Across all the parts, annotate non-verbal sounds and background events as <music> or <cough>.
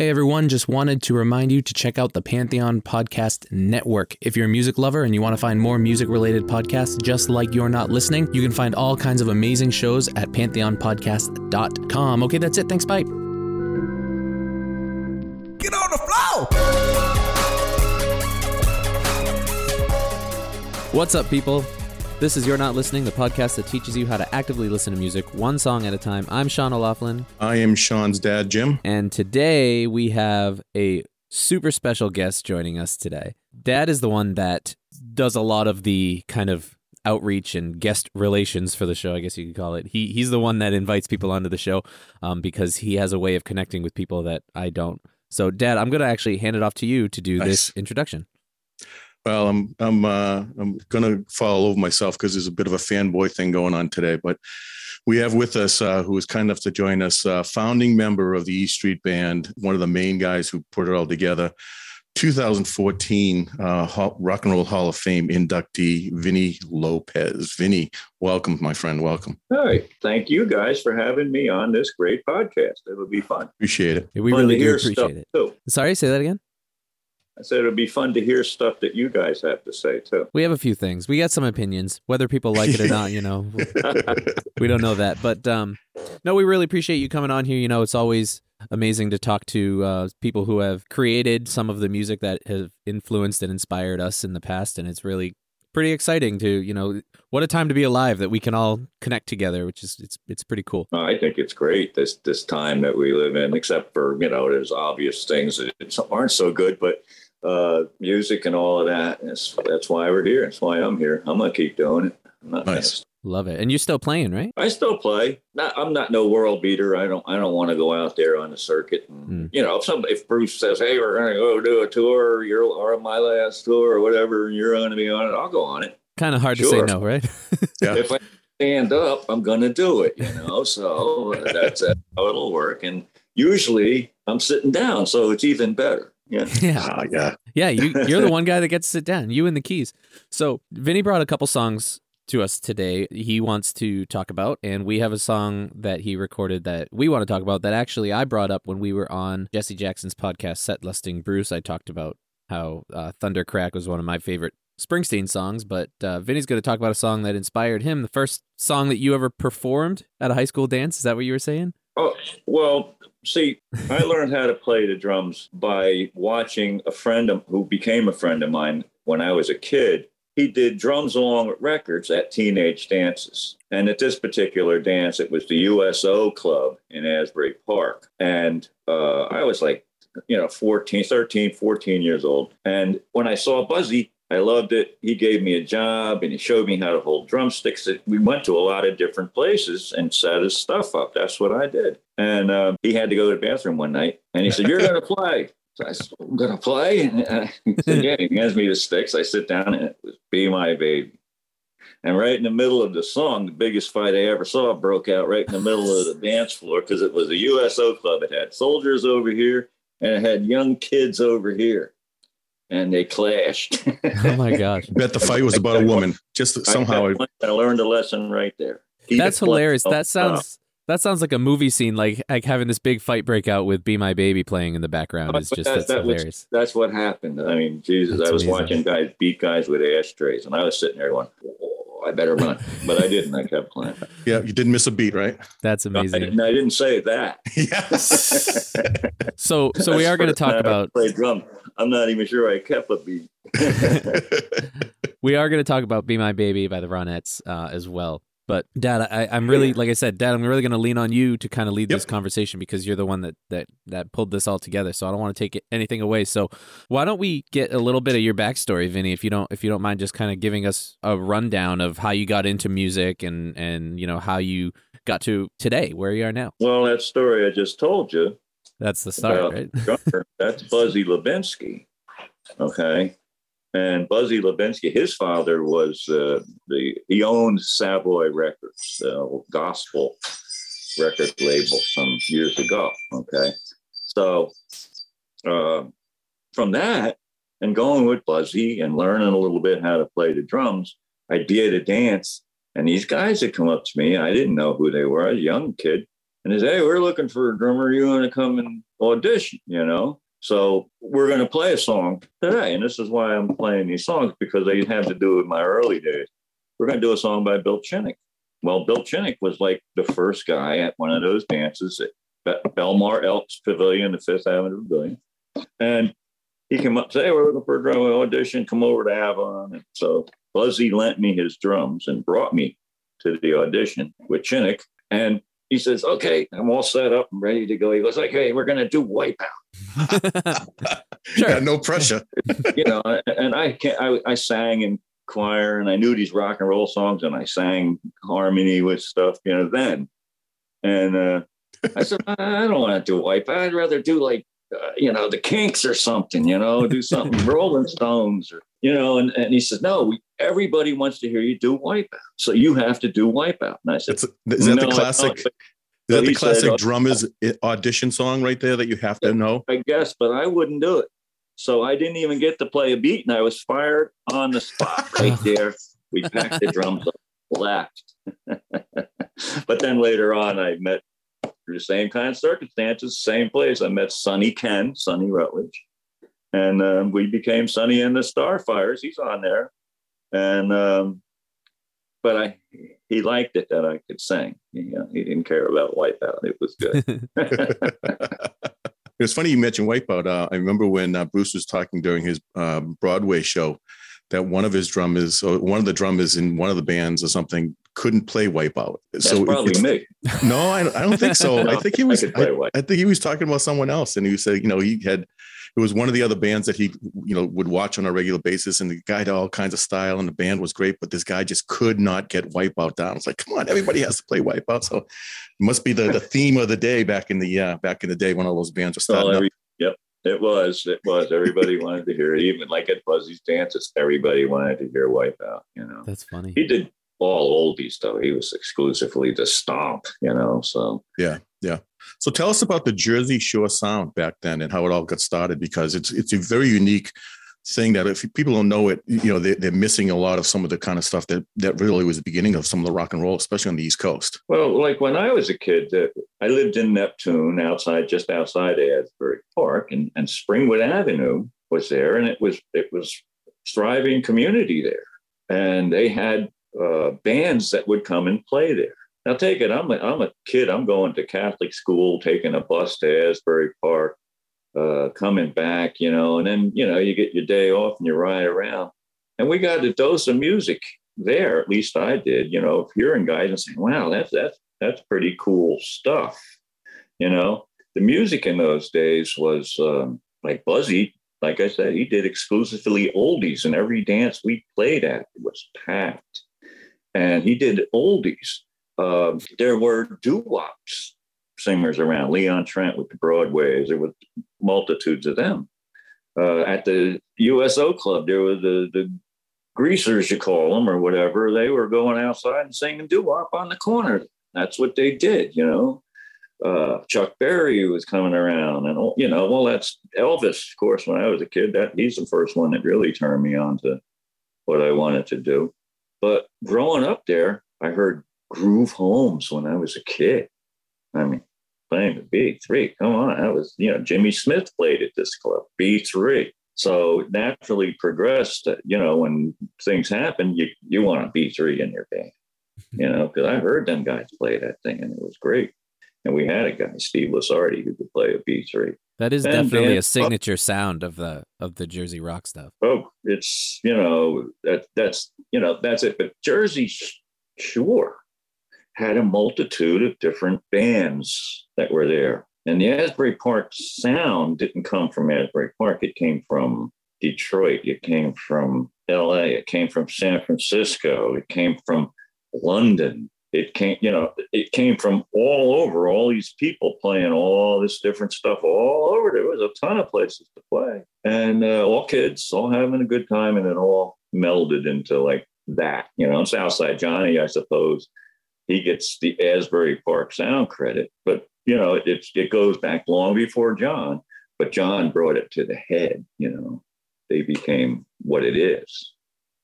Hey everyone, just wanted to remind you to check out the Pantheon Podcast Network. If you're a music lover and you want to find more music related podcasts just like You're Not Listening, you can find all kinds of amazing shows at pantheonpodcast.com. Okay, that's it. Thanks. Bye. Get on the floor. What's up, people? This is You're Not Listening, the podcast that teaches you how to actively listen to music one song at a time. I'm Sean O'Laughlin. I am Sean's dad, Jim. And today we have a super special guest joining us today. Dad is the one that does a lot of the kind of outreach and guest relations for the show, I guess you could call it. He he's the one that invites people onto the show um, because he has a way of connecting with people that I don't. So, Dad, I'm going to actually hand it off to you to do Nice. this introduction. Well, I'm I'm uh, I'm gonna fall over myself because there's a bit of a fanboy thing going on today. But we have with us uh, who was kind enough to join us, uh, founding member of the E Street Band, one of the main guys who put it all together. 2014 uh, Rock and Roll Hall of Fame inductee Vinny Lopez. Vinny, welcome, my friend. Welcome. Hi, thank you guys for having me on this great podcast. It'll be fun. Appreciate it. We fun really do appreciate it. too. Sorry, say that again. I said it'll be fun to hear stuff that you guys have to say too. We have a few things. We got some opinions. Whether people like it or not, you know, <laughs> we don't know that. But um, no, we really appreciate you coming on here. You know, it's always amazing to talk to uh, people who have created some of the music that have influenced and inspired us in the past, and it's really pretty exciting to you know what a time to be alive that we can all connect together, which is it's it's pretty cool. I think it's great this this time that we live in. Except for you know, there's obvious things that aren't so good, but uh, music and all of that. That's that's why we're here. That's why I'm here. I'm gonna keep doing it. I'm not Nice. gonna Love it, and you're still playing, right? I still play. Not, I'm not no world beater. I don't. I don't want to go out there on the circuit. And, Mm. You know, if some if Bruce says, "Hey, we're going to go do a tour," or you're or my last tour or whatever, and you're going to be on it, I'll go on it. Kind of hard to say no, right? <laughs> Yeah. If I stand up, I'm going to do it. You know, so that's uh, how it'll work. And usually, I'm sitting down, so it's even better. Yeah. <laughs> yeah. Ah, yeah. Yeah, you, <laughs> you're the one guy that gets to sit down. You and the keys. So Vinny brought a couple songs to us today. He wants to talk about, and we have a song that he recorded that we want to talk about. That actually I brought up when we were on Jesse Jackson's podcast, Set lusting Bruce. I talked about how uh, Thundercrack was one of my favorite Springsteen songs, but uh, Vinny's going to talk about a song that inspired him. The first song that you ever performed at a high school dance. Is that what you were saying? Oh, well, see, I <laughs> learned how to play the drums by watching a friend of, who became a friend of mine when I was a kid. He did drums along with records at teenage dances. And at this particular dance, it was the USO Club in Asbury Park. And uh, I was like, you know, 14, 13, 14 years old. And when I saw Buzzy, I loved it. He gave me a job and he showed me how to hold drumsticks. We went to a lot of different places and set his stuff up. That's what I did. And uh, he had to go to the bathroom one night and he said, You're going to play. So I said, I'm going to play. And uh, he said, Yeah, he hands me the sticks. I sit down and it was Be My Baby. And right in the middle of the song, the biggest fight I ever saw broke out right in the middle of the dance floor because it was a USO club. It had soldiers over here and it had young kids over here. And they clashed. <laughs> Oh my gosh. Bet the fight was about a woman. Just somehow. I, I, I learned a lesson right there. Keep That's hilarious. That oh, sounds stop. that sounds like a movie scene, like like having this big fight break out with "Be My Baby" playing in the background. Is just that- that's that was- hilarious. That's what happened. I mean, Jesus, That's I was amazing. watching guys beat guys with ashtrays, and I was sitting there going, oh, "I better run," but I didn't. I kept playing. <laughs> yeah, you didn't miss a beat, right? That's No, I, amazing. didn't, I didn't say that. <laughs> Yes. So so we are going to talk about play drum. I'm not even sure I kept a beat. <laughs> we are going to talk about "Be My Baby" by the Ronettes uh, as well. But Dad, I, I'm really like I said, Dad, I'm really going to lean on you to kind of lead Yep. this conversation because you're the one that that that pulled this all together. So I don't want to take anything away. So why don't we get a little bit of your backstory, Vinny, if you don't if you don't mind, just kind of giving us a rundown of how you got into music and and you know how you got to today where you are now. Well, that story I just told you That's the start, right? drummer, that's Buzzy Lubinsky. Okay. And Buzzy Lubinsky, his father was uh, the he owned Savoy Records, the gospel record label some years ago. Okay, so uh, from that and going with Buzzy and learning a little bit how to play the drums, I did a dance, and these guys had come up to me. I didn't know who they were. I was a young kid, and they said, "Hey, we're looking for a drummer. You want to come and audition?" You know. So we're going to play a song today, and this is why I'm playing these songs because they have to do with my early days. We're going to do a song by Bill Chinnock. Well, Bill Chinnock was like the first guy at one of those dances at Belmar Elks Pavilion, the Fifth Avenue Pavilion, and he came up and said, "Hey, we're looking for a drum audition. Come over to Avon." And so Buzzy lent me his drums and brought me to the audition with Chinnock, and he says, "Okay, I'm all set up and ready to go." He goes, "Like, hey, we're going to do Wipeout." sure. <laughs> Yeah, no pressure. <laughs> you know, and I can't. I, I sang in choir, and I knew these rock and roll songs, and I sang harmony with stuff. You know, then, and uh, I said, I don't want to do Wipeout. I'd rather do like uh, you know, the Kinks or something, you know, do something <laughs> Rolling Stones or, you know, and, and he says, no, we, everybody wants to hear you do Wipeout. So you have to do Wipeout. And I said, is that no, the classic? Is that the classic said, drummers audition song right there that you have to know? I guess, but I wouldn't do it. So I didn't even get to play a beat and I was fired on the spot <laughs> right there. We packed the drums up, left. <laughs> but then later on, I met through the same kind of circumstances, same place. I met Sonny Kenn, Sonny Rutledge, and um, we became Sonny and the Starfires. He's on there, and um, but I he liked it that I could sing. He, uh, he didn't care about Wipeout. It was good. <laughs> <laughs> It was funny you mentioned Wipeout. Uh, I remember when uh, Bruce was talking during his uh, Broadway show that one of his drummers, or one of the drummers in one of the bands or something, couldn't play Wipeout. That's so probably me. No, I, I don't think so. no, I think he <laughs> was. I, I, I, think he was talking about someone else, and he said, you know, he had. It was one of the other bands that he, you know, would watch on a regular basis, and the guy had all kinds of style, and the band was great, but this guy just could not get Wipeout down. It's like, come on, everybody has to play Wipeout. So, it must be the, the theme of the day back in the uh, back in the day when all those bands were starting. every, yep, it was. It was. Everybody wanted to hear it. Even like at Buzzy's dances, everybody wanted to hear Wipeout. You know, that's funny. He did all oldies though. He was exclusively the stomp, you know. So yeah, yeah. So tell us about the Jersey Shore sound back then and how it all got started because it's it's a very unique thing that if people don't know it, you know, they, they're missing a lot of some of the kind of stuff that that really was the beginning of some of the rock and roll, especially on the East Coast. Well, like when I was a kid, uh, I lived in Neptune, outside just outside Asbury Park, and and Springwood Avenue was there, and it was it was thriving community there, and they had uh, bands that would come and play there. Now, take it, I'm a, I'm a kid, I'm going to Catholic school, taking a bus to Asbury Park, uh, coming back, you know, and then, you know, you get your day off and you ride around. And we got a dose of music there, at least I did, you know, hearing guys and saying, wow, that's, that's, that's pretty cool stuff. You know, the music in those days was um, like Buzzy like I said, he did exclusively oldies, and every dance we played at was packed and he did oldies. Uh, there were doo-wops singers around. Leon Trent with the Broadways. There were multitudes of them. Uh, at the USO Club, there were the the greasers, you call them, or whatever. They were going outside and singing doo-wop on the corner. That's what they did, you know. Uh, Chuck Berry was coming around, and you know, well, that's Elvis, of course. When I was a kid, that he's the first one that really turned me on to what I wanted to do. But growing up there, I heard Groove Holmes when I was a kid. I mean, playing the B3, come on. That was, you know, Jimmy Smith played at this club, B3. So naturally progressed, you know, when things happen, you, you want a B3 in your band, you know, because I heard them guys play that thing and it was great. And we had a guy, Steve Lasardi, who could play a B3. That is and, definitely and, a signature sound of the of the Jersey rock stuff. Oh, it's you know that that's you know that's it. But Jersey sure had a multitude of different bands that were there, and the Asbury Park sound didn't come from Asbury Park. It came from Detroit. It came from L.A. It came from San Francisco. It came from London it came, you know, it came from all over, all these people playing all this different stuff all over. There was a ton of places to play and uh, all kids, all having a good time. And it all melded into like that, you know, Southside Johnny, I suppose he gets the Asbury Park sound credit, but you know, it, it goes back long before John, but John brought it to the head, you know, they became what it is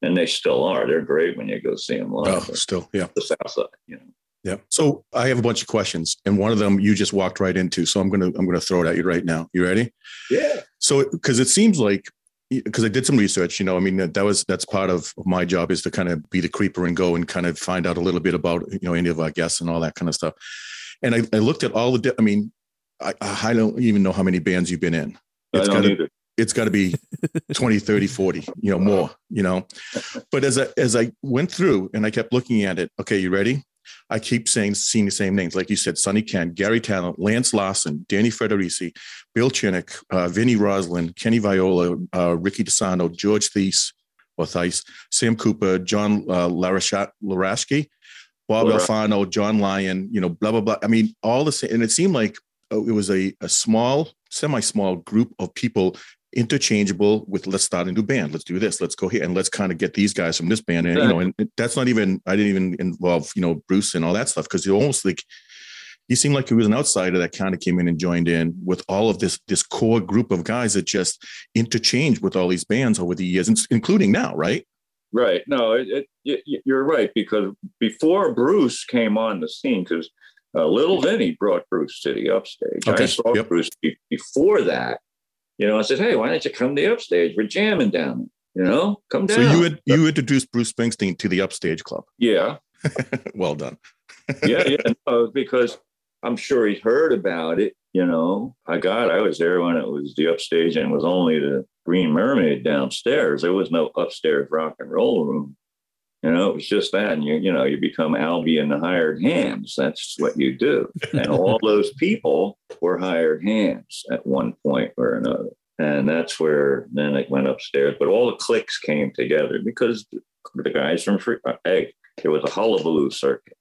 and they still are. They're great when you go see them live. Oh, still, yeah. The South Side, you know. Yeah. So I have a bunch of questions, and one of them you just walked right into. So I'm gonna I'm gonna throw it at you right now. You ready? Yeah. So because it seems like because I did some research, you know, I mean that, was that's part of my job is to kind of be the creeper and go and kind of find out a little bit about you know any of our guests and all that kind of stuff. And I, I looked at all the. I mean, I, I don't even know how many bands you've been in. It's got to it's got to be 20 30 40 you know more you know but as i as i went through and i kept looking at it okay you ready I keep saying, seeing the same names, like you said, Sonny Kenn, Gary Tallent, Lance Larson, Danny Federici, Bill Chinnock, uh, Vinnie Roslin, Kenny Viola, uh, Ricky DeSando, George Thies, or Thies, Sam Cooper, John uh, Larashki, Bob right. Alfano, John Lyon, you know, blah, blah, blah. I mean, all the same. And it seemed like oh, it was a, a small, semi small group of people interchangeable with let's start a new band. Let's do this. Let's go here and let's kind of get these guys from this band. And you know and that's not even i didn't even involve you know bruce and all that stuff because it almost like he seemed like he was an outsider that kind of came in and joined in with all of this this core group of guys that just interchanged with all these bands over the years including now right? Right. No it, it, you're right because before bruce came on the scene because uh, little vinny brought bruce to the upstage. Okay. i saw yep. bruce before that you know, I said, "Hey, why don't you come to the upstage? We're jamming down. You know, come down." So you had, you introduced Bruce Springsteen to the upstage club. <laughs> Yeah. well done. <laughs> yeah, yeah, no, because I'm sure he heard about it. You know, I got I was there when it was the upstage and it was only the Green Mermaid downstairs. There was no upstairs rock and roll room. You know, it was just that, and you you know you become Albion the hired hands. That's what you do, and <laughs> all those people were hired hands at one point or another, and that's where then it went upstairs. But all the cliques came together because the guys from Free, uh, hey, it was a hullabaloo circuit.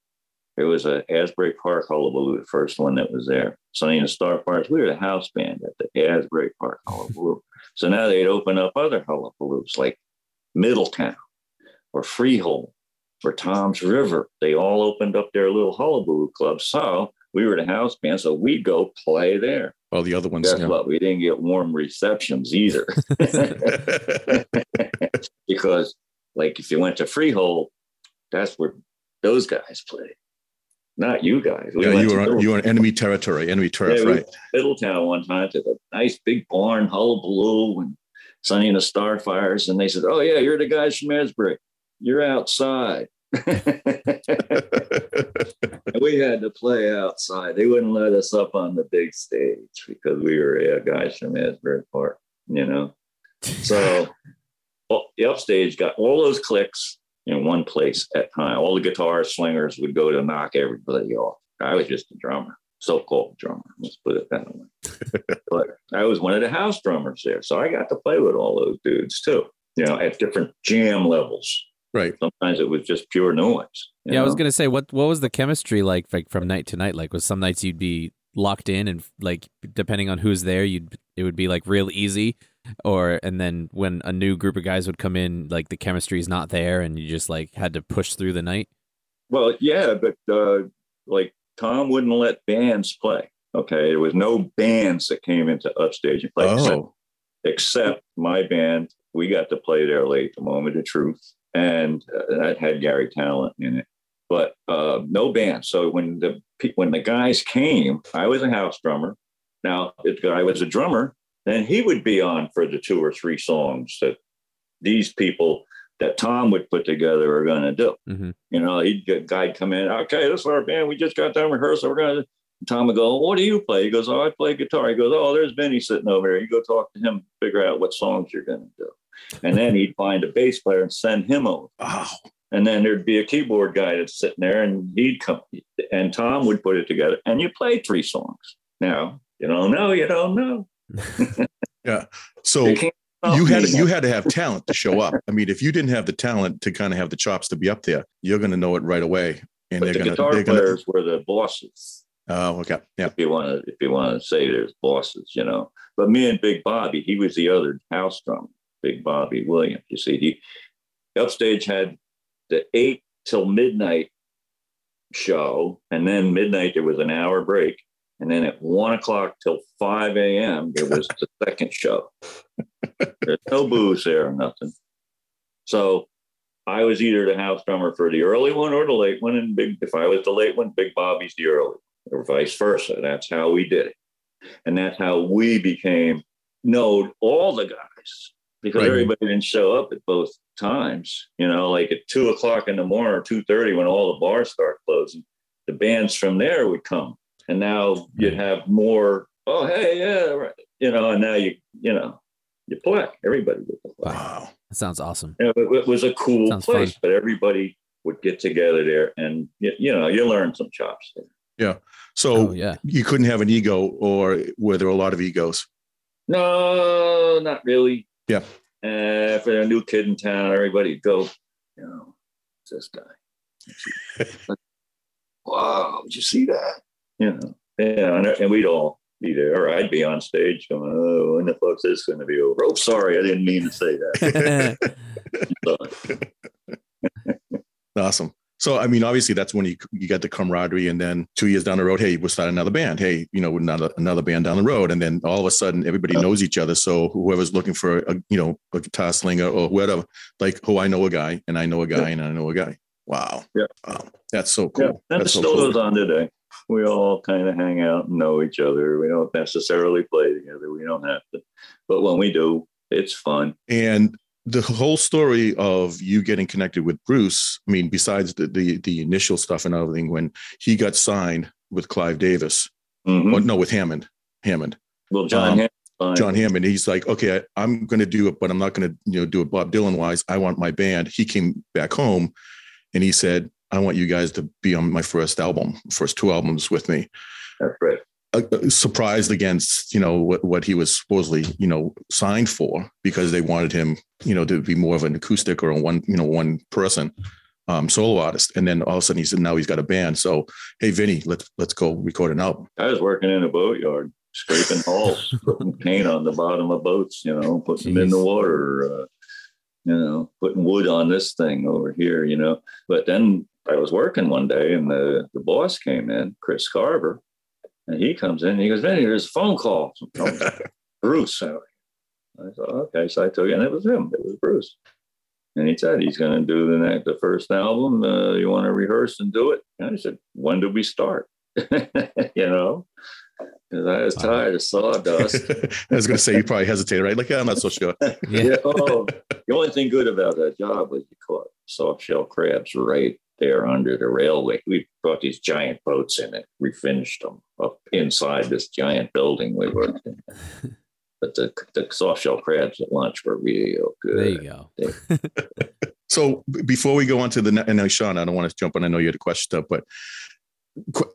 It was a Asbury Park hullabaloo, the first one that was there. Sonny and the Starfires, we were the house band at the Asbury Park hullabaloo. so now they'd open up other hullabaloos like Middletown or Freehold or Tom's River. They all opened up their little hullabaloo clubs. So we were the house band, so we'd go play there. Well, the other ones, guess yeah. what? We didn't get warm receptions either, <laughs> <laughs> because like if you went to Freehold, that's where those guys played. Not you guys. We yeah, you were you were in enemy territory, enemy turf, yeah, right? Middletown one time to the nice big barn, hullabaloo, and Sonny and the Starfires, and they said, "Oh yeah, you're the guys from Asbury." You're outside. <laughs> we had to play outside. They wouldn't let us up on the big stage because we were yeah, guys from Asbury Park, you know. So <laughs> well, the upstage got all those clicks in one place at time. All the guitar slingers would go to knock everybody off. I was just a drummer, so-called drummer. Let's put it that way. <laughs> but I was one of the house drummers there, so I got to play with all those dudes too. You know, at different jam levels. Right. Sometimes it was just pure noise. Yeah, know? I was gonna say what what was the chemistry like like from night to night? Like was some nights you'd be locked in and like depending on who's there, you'd it would be like real easy. Or and then when a new group of guys would come in, like the chemistry is not there and you just like had to push through the night. Well, yeah, but uh like Tom wouldn't let bands play. Okay. There was no bands that came into upstage and played oh. except, except my band. We got to play there late, the moment of truth and uh, that had Gary Tallent in it, but uh, no band. So when the when the guys came, I was a house drummer. Now, if I was a drummer, then he would be on for the two or three songs that these people that Tom would put together are going to do. Mm-hmm. You know, he'd get guy come in. Okay, this is our band. We just got done rehearsal. We're going to. Tom would go, oh, What do you play? He goes, Oh, I play guitar. He goes, Oh, there's Benny sitting over here. You go talk to him, figure out what songs you're going to do. And then he'd find a bass player and send him over. Oh. And then there'd be a keyboard guy that's sitting there and he'd come and Tom would put it together and you play three songs. Now, you don't know, you don't know. <laughs> yeah. So you, you had to, you had to have talent to show up. I mean, if you didn't have the talent to kind of have the chops to be up there, you're going to know it right away. And but they're the gonna, guitar they're players gonna... were the bosses. Oh, okay. Yeah. If you want to, if you want to say there's bosses, you know. But me and Big Bobby, he was the other house drummer. Big Bobby Williams. You see, he upstage had the eight till midnight show, and then midnight there was an hour break, and then at one o'clock till five a.m. there was the <laughs> second show. There's no booze there or nothing. So I was either the house drummer for the early one or the late one, and big. If I was the late one, Big Bobby's the early, or vice versa. That's how we did it, and that's how we became known all the guys because Right. everybody didn't show up at both times. You know, like at two o'clock in the morning or two thirty when all the bars start closing, the bands from there would come, and now you'd have more. Oh, hey, yeah, right. You know, and now you, you know, you play. Everybody would play. Wow. That sounds awesome. You know, it, it was a cool Sounds place, fun. but everybody would get together there, and you, you know, you learn some chops there. So Oh yeah. you couldn't have an ego, or were there a lot of egos? No, not really. Yeah. Uh, for a new kid in town, everybody would go, you know, it's this guy. <laughs> wow, did you see that? You know, yeah, and, and we'd all be there, or I'd be on stage going, oh, when the fuck's this going to be over? Oh, sorry, I didn't mean to say that. <laughs> <laughs> Awesome. So, I mean, obviously, that's when you you got the camaraderie, and then two years down the road, hey, we'll start another band. Hey, you know, another another band down the road, and then all of a sudden, everybody Yeah. knows each other. So, whoever's looking for a you know a guitar slinger or whatever, like, oh, I know a guy, and I know a guy, and I know a guy. Wow. Yeah. Wow. That's so yeah, cool. it That's so still cool. goes on today. We all kind of hang out and know each other. We don't necessarily play together. We don't have to, but when we do, it's fun. And the whole story of you getting connected with Bruce, I mean, besides the the, the initial stuff and everything, when he got signed with Clive Davis, Mhm. or no, with Hammond, Hammond, Well, John, Um, Hammond's. John Hammond, he's like, okay, I, I'm going to do it, but I'm not going to, you know, do it Bob Dylan wise. I want my band. He came back home, and he said, I want you guys to be on my first album, first two albums with me. That's right. Uh, uh, surprised against, you know, what, what he was supposedly, you know, signed for because they wanted him, you know, to be more of an acoustic or a one, you know, one person um, solo artist. And then all of a sudden he said, now he's got a band. So, hey, Vinny, let's let's go record an album. I was working in a boatyard, scraping hulls, <laughs> putting paint on the bottom of boats, you know, putting them in the water, uh, you know, putting wood on this thing over here, you know. But then I was working one day and the, the boss came in, Chris Carver, and he comes in and he goes, Vinny, there's a phone call from <laughs> Bruce. I thought, okay. So I took it, and it was him. It was Bruce. And he said he's going to do the next, the first album. Uh, you want to rehearse and do it? And I said, when do we start? <laughs> you know, because I was Wow. tired of sawdust. <laughs> I was going to say you probably hesitated, right? Like, yeah, I'm not so sure. Yeah. yeah. Oh, the only thing good about that job was you caught soft shell crabs right there under the railway. We brought these giant boats in and refinished them up inside this giant building we worked in. <laughs> But the, the soft shell crabs at lunch were real good. There you go. <laughs> So before we go on to the, ne- and now Sean, I don't want to jump on. I know you had a question stuff, but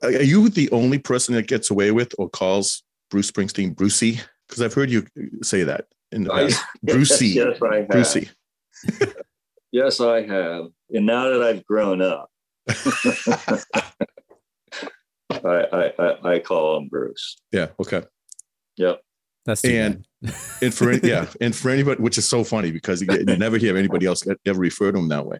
are you the only person that gets away with or calls Bruce Springsteen Brucey? Because I've heard you say that in the I- past. <laughs> Brucey, yes, I have. Brucey. Yes, I have. And now that I've grown up, <laughs> I, I, I, I call him Bruce. yeah. Okay. Yep. That's And- And for yeah, <laughs> and for anybody, which is so funny because you, you never hear anybody else ever refer to him that way.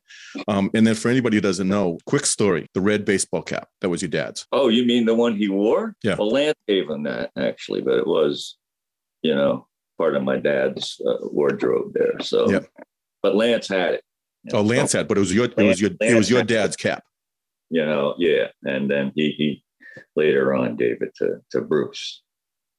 Um, and then for anybody who doesn't know, quick story: the red baseball cap that was your dad's. Oh, you mean the one he wore? Yeah. Well, Lance gave him that actually, but it was, you know, part of my dad's uh, wardrobe there. So, Yep. but Lance had it. Oh, Lance had, but it was your it was your it was your dad's cap. You know, yeah. And then he, he later on gave it to, to Bruce.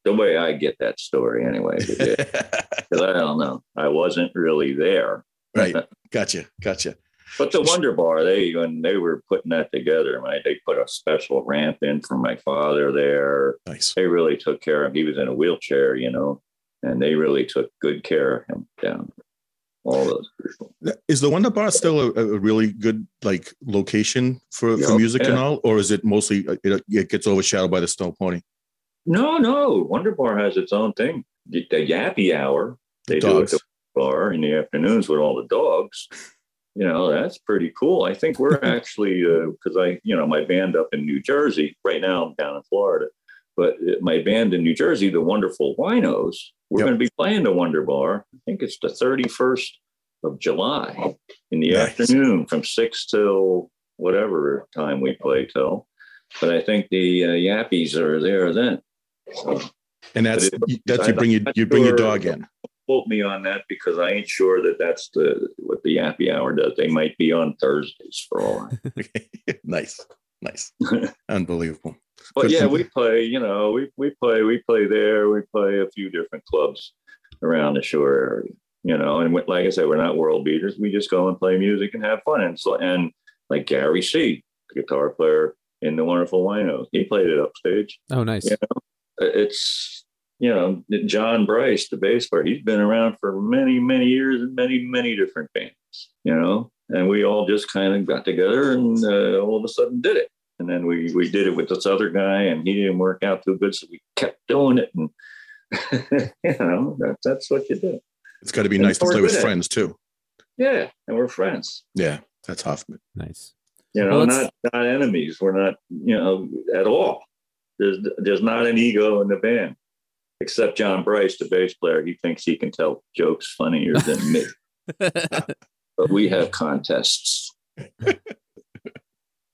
The way I get that story anyway, because <laughs> I don't know. I wasn't really there. right. <laughs> Gotcha. Gotcha. But the Wonder Bar, they when they were putting that together, mean, they put a special ramp in for my father there. Nice. They really took care of him. He was in a wheelchair, you know, and they really took good care of him down. All those people. Is the Wonder Bar still a, a really good like location for, for Yeah, music and all, or is it mostly uh, it, it gets overshadowed by the Stone Pony? No, no, Wonder Bar has its own thing. The, the Yappy Hour they do at the bar in the afternoons with all the dogs. You know, that's pretty cool. I think we're <laughs> actually because I, you know, my band up in New Jersey right now. I'm down in Florida, but my band in New Jersey, the Wonderful Winos, we're Yep. going to be playing the Wonder Bar. I think it's the 31st of July in the Nice. afternoon from six till whatever time we play till. But I think the uh, Yappies are there then. So And that's it- that's you bring your you bring your dog in. quote me on that because I ain't sure that that's the what the happy hour does. They might be on Thursdays for all. <laughs> nice, nice, <laughs> unbelievable. But yeah, we play. You know, we we play. We play there. We play a few different clubs around the shore area. You know, and like I said, we're not world beaters. We just go and play music and have fun. And so, and like Gary C, the guitar player in the Wonderful Winos, he played it upstage. Oh, nice. You know, it's you know John Bryce, the bass player. He's been around for many, many years in many, many different bands. You know, and we all just kind of got together and uh, all of a sudden did it. And then we we did it with this other guy, and he didn't work out too good, so we kept doing it. And <laughs> you know, that, that's what you do. It's got to be and nice to play with it. friends too. Yeah, and we're friends. Yeah, that's Hoffman. Nice. You know, well, not not enemies. We're not, you know, at all. There's there's not an ego in the band, except John Bryce, the bass player. He thinks he can tell jokes funnier than me. <laughs> but we have contests. <laughs>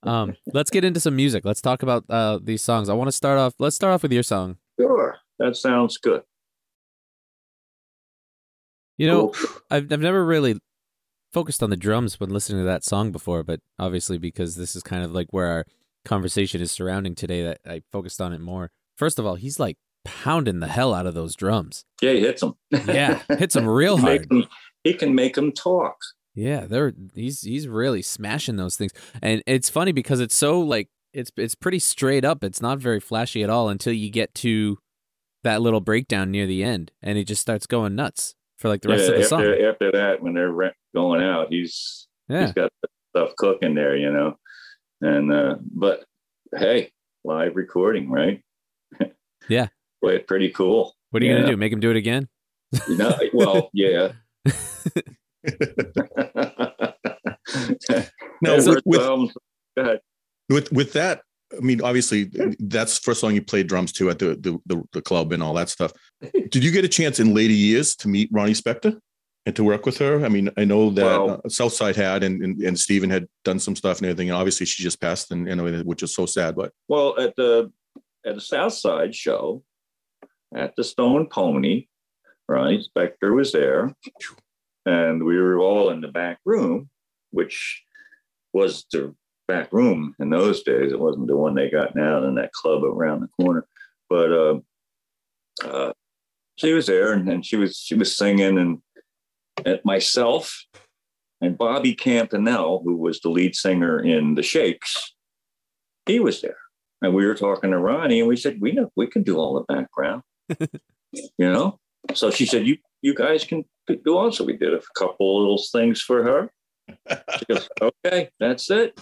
um, let's get into some music. Let's talk about uh, these songs. I want to start off. Let's start off with your song. Sure, that sounds good. You know, I've I've never really focused on the drums when listening to that song before, but obviously because this is kind of like where our conversation is surrounding today, that I focused on it more. First of all, he's like pounding the hell out of those drums. Yeah, he hits them. yeah, hits them <laughs> real hard. Them, he can make them talk. Yeah, they're he's he's really smashing those things, and it's funny because it's so like it's it's pretty straight up. It's not very flashy at all until you get to that little breakdown near the end, and he just starts going nuts for like the rest yeah, of the after, song. After that, when they're going out, he's yeah. he's got stuff cooking there, you know. And uh, but hey, live recording, right? <laughs> Yeah, pretty cool. What are you, gonna do? Make him do it again? no, well, yeah. <laughs> no, with, with, with, with that, I mean, obviously, that's the first song you played drums to at the, the, the the club and all that stuff. <laughs> Did you get a chance in later years to meet Ronnie Spector and to work with her? I mean, I know that well, uh, Southside had and, and and Stephen had done some stuff and everything, and obviously she just passed, and you know, which is so sad. But well, at the at the Southside show, at the Stone Pony, Ronnie Spector was there, and we were all in the back room, which was the back room in those days. It wasn't the one they got now in that club around the corner. But uh, uh, she was there, and, and, she was she was singing, and at myself and Bobby Campanelle, who was the lead singer in the Shakes, he was there, and we were talking to Ronnie, and we said, "We know we can do all the background, <laughs> you know." So she said, "You you guys can do all." So we did a couple little things for her. She goes, <laughs> "Okay, that's it."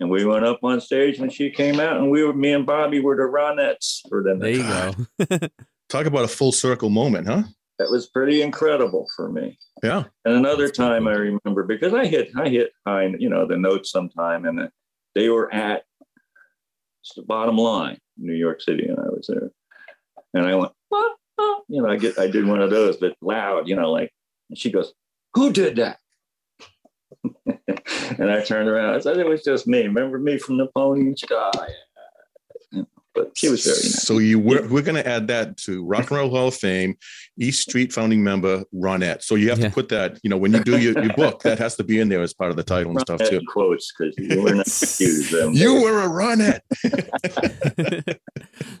and we went up on stage when she came out, and we were me and Bobby were the Ronettes for the. There you go. <laughs> Talk about a full circle moment, huh? That was pretty incredible for me. Yeah. And another time I remember because I hit I hit high, you know, the notes sometime, and they were at the bottom line, New York City, and I was there, and I went, ah. You know, I get I did one of those, but loud, you know, like, and she goes, "Who did that?" <laughs> and I turned around. I said, it was just me. Remember me from the pony? And sky. but she was very nice. So you were, we're going to add that to Rock and Roll Hall of Fame, East Street founding member Ronette. So you have yeah. to put that, you know, when you do your, your book, that has to be in there as part of the title and Ronette stuff too. Quotes because you were not accused them. you were a Ronette.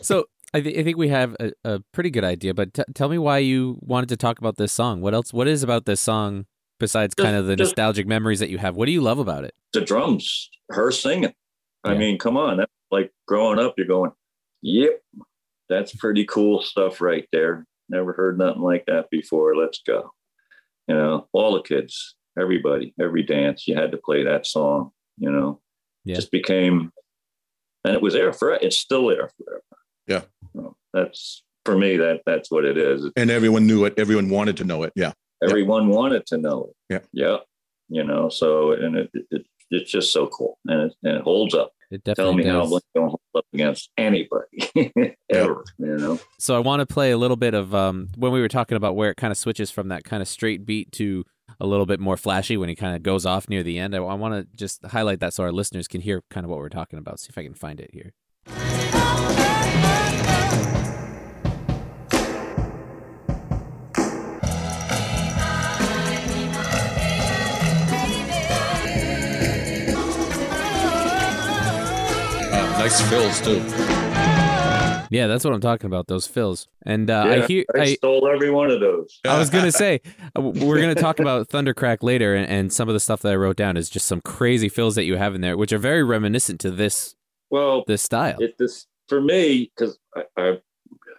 <laughs> so I, th- I, think we have a, a pretty good idea, but t- tell me why you wanted to talk about this song. What else? What is about this song besides just, kind of the just, nostalgic memories that you have? What do you love about it? The drums, her singing. I mean, come on. That's like growing up, you're going, yep, that's pretty cool stuff right there. Never heard nothing like that before. Let's go. You know, all the kids, everybody, every dance, you had to play that song, you know, yeah. just became, and it was there forever. it's still there forever. Yeah. So that's, for me, that that's what it is. And everyone knew it. Everyone wanted to know it. Yeah everyone yep. wanted to know it. Yeah. Yeah. You know, so, and it, it it's just so cool and it, and it holds up. It definitely Tell me does. how Blink don't hold up against anybody <laughs> ever, you know? So I want to play a little bit of um, when we were talking about where it kind of switches from that kind of straight beat to a little bit more flashy when he kind of goes off near the end. I, I want to just highlight that so our listeners can hear kind of what we're talking about. See if I can find it here. Nice fills too. Yeah, that's what I'm talking about. Those fills, and uh, I hear. I I, stole every one of those. I was gonna say <laughs> uh, we're gonna talk about Thundercrack later, and, and some of the stuff that I wrote down is just some crazy fills that you have in there, which are very reminiscent to this Well, this style. it this for me because I, I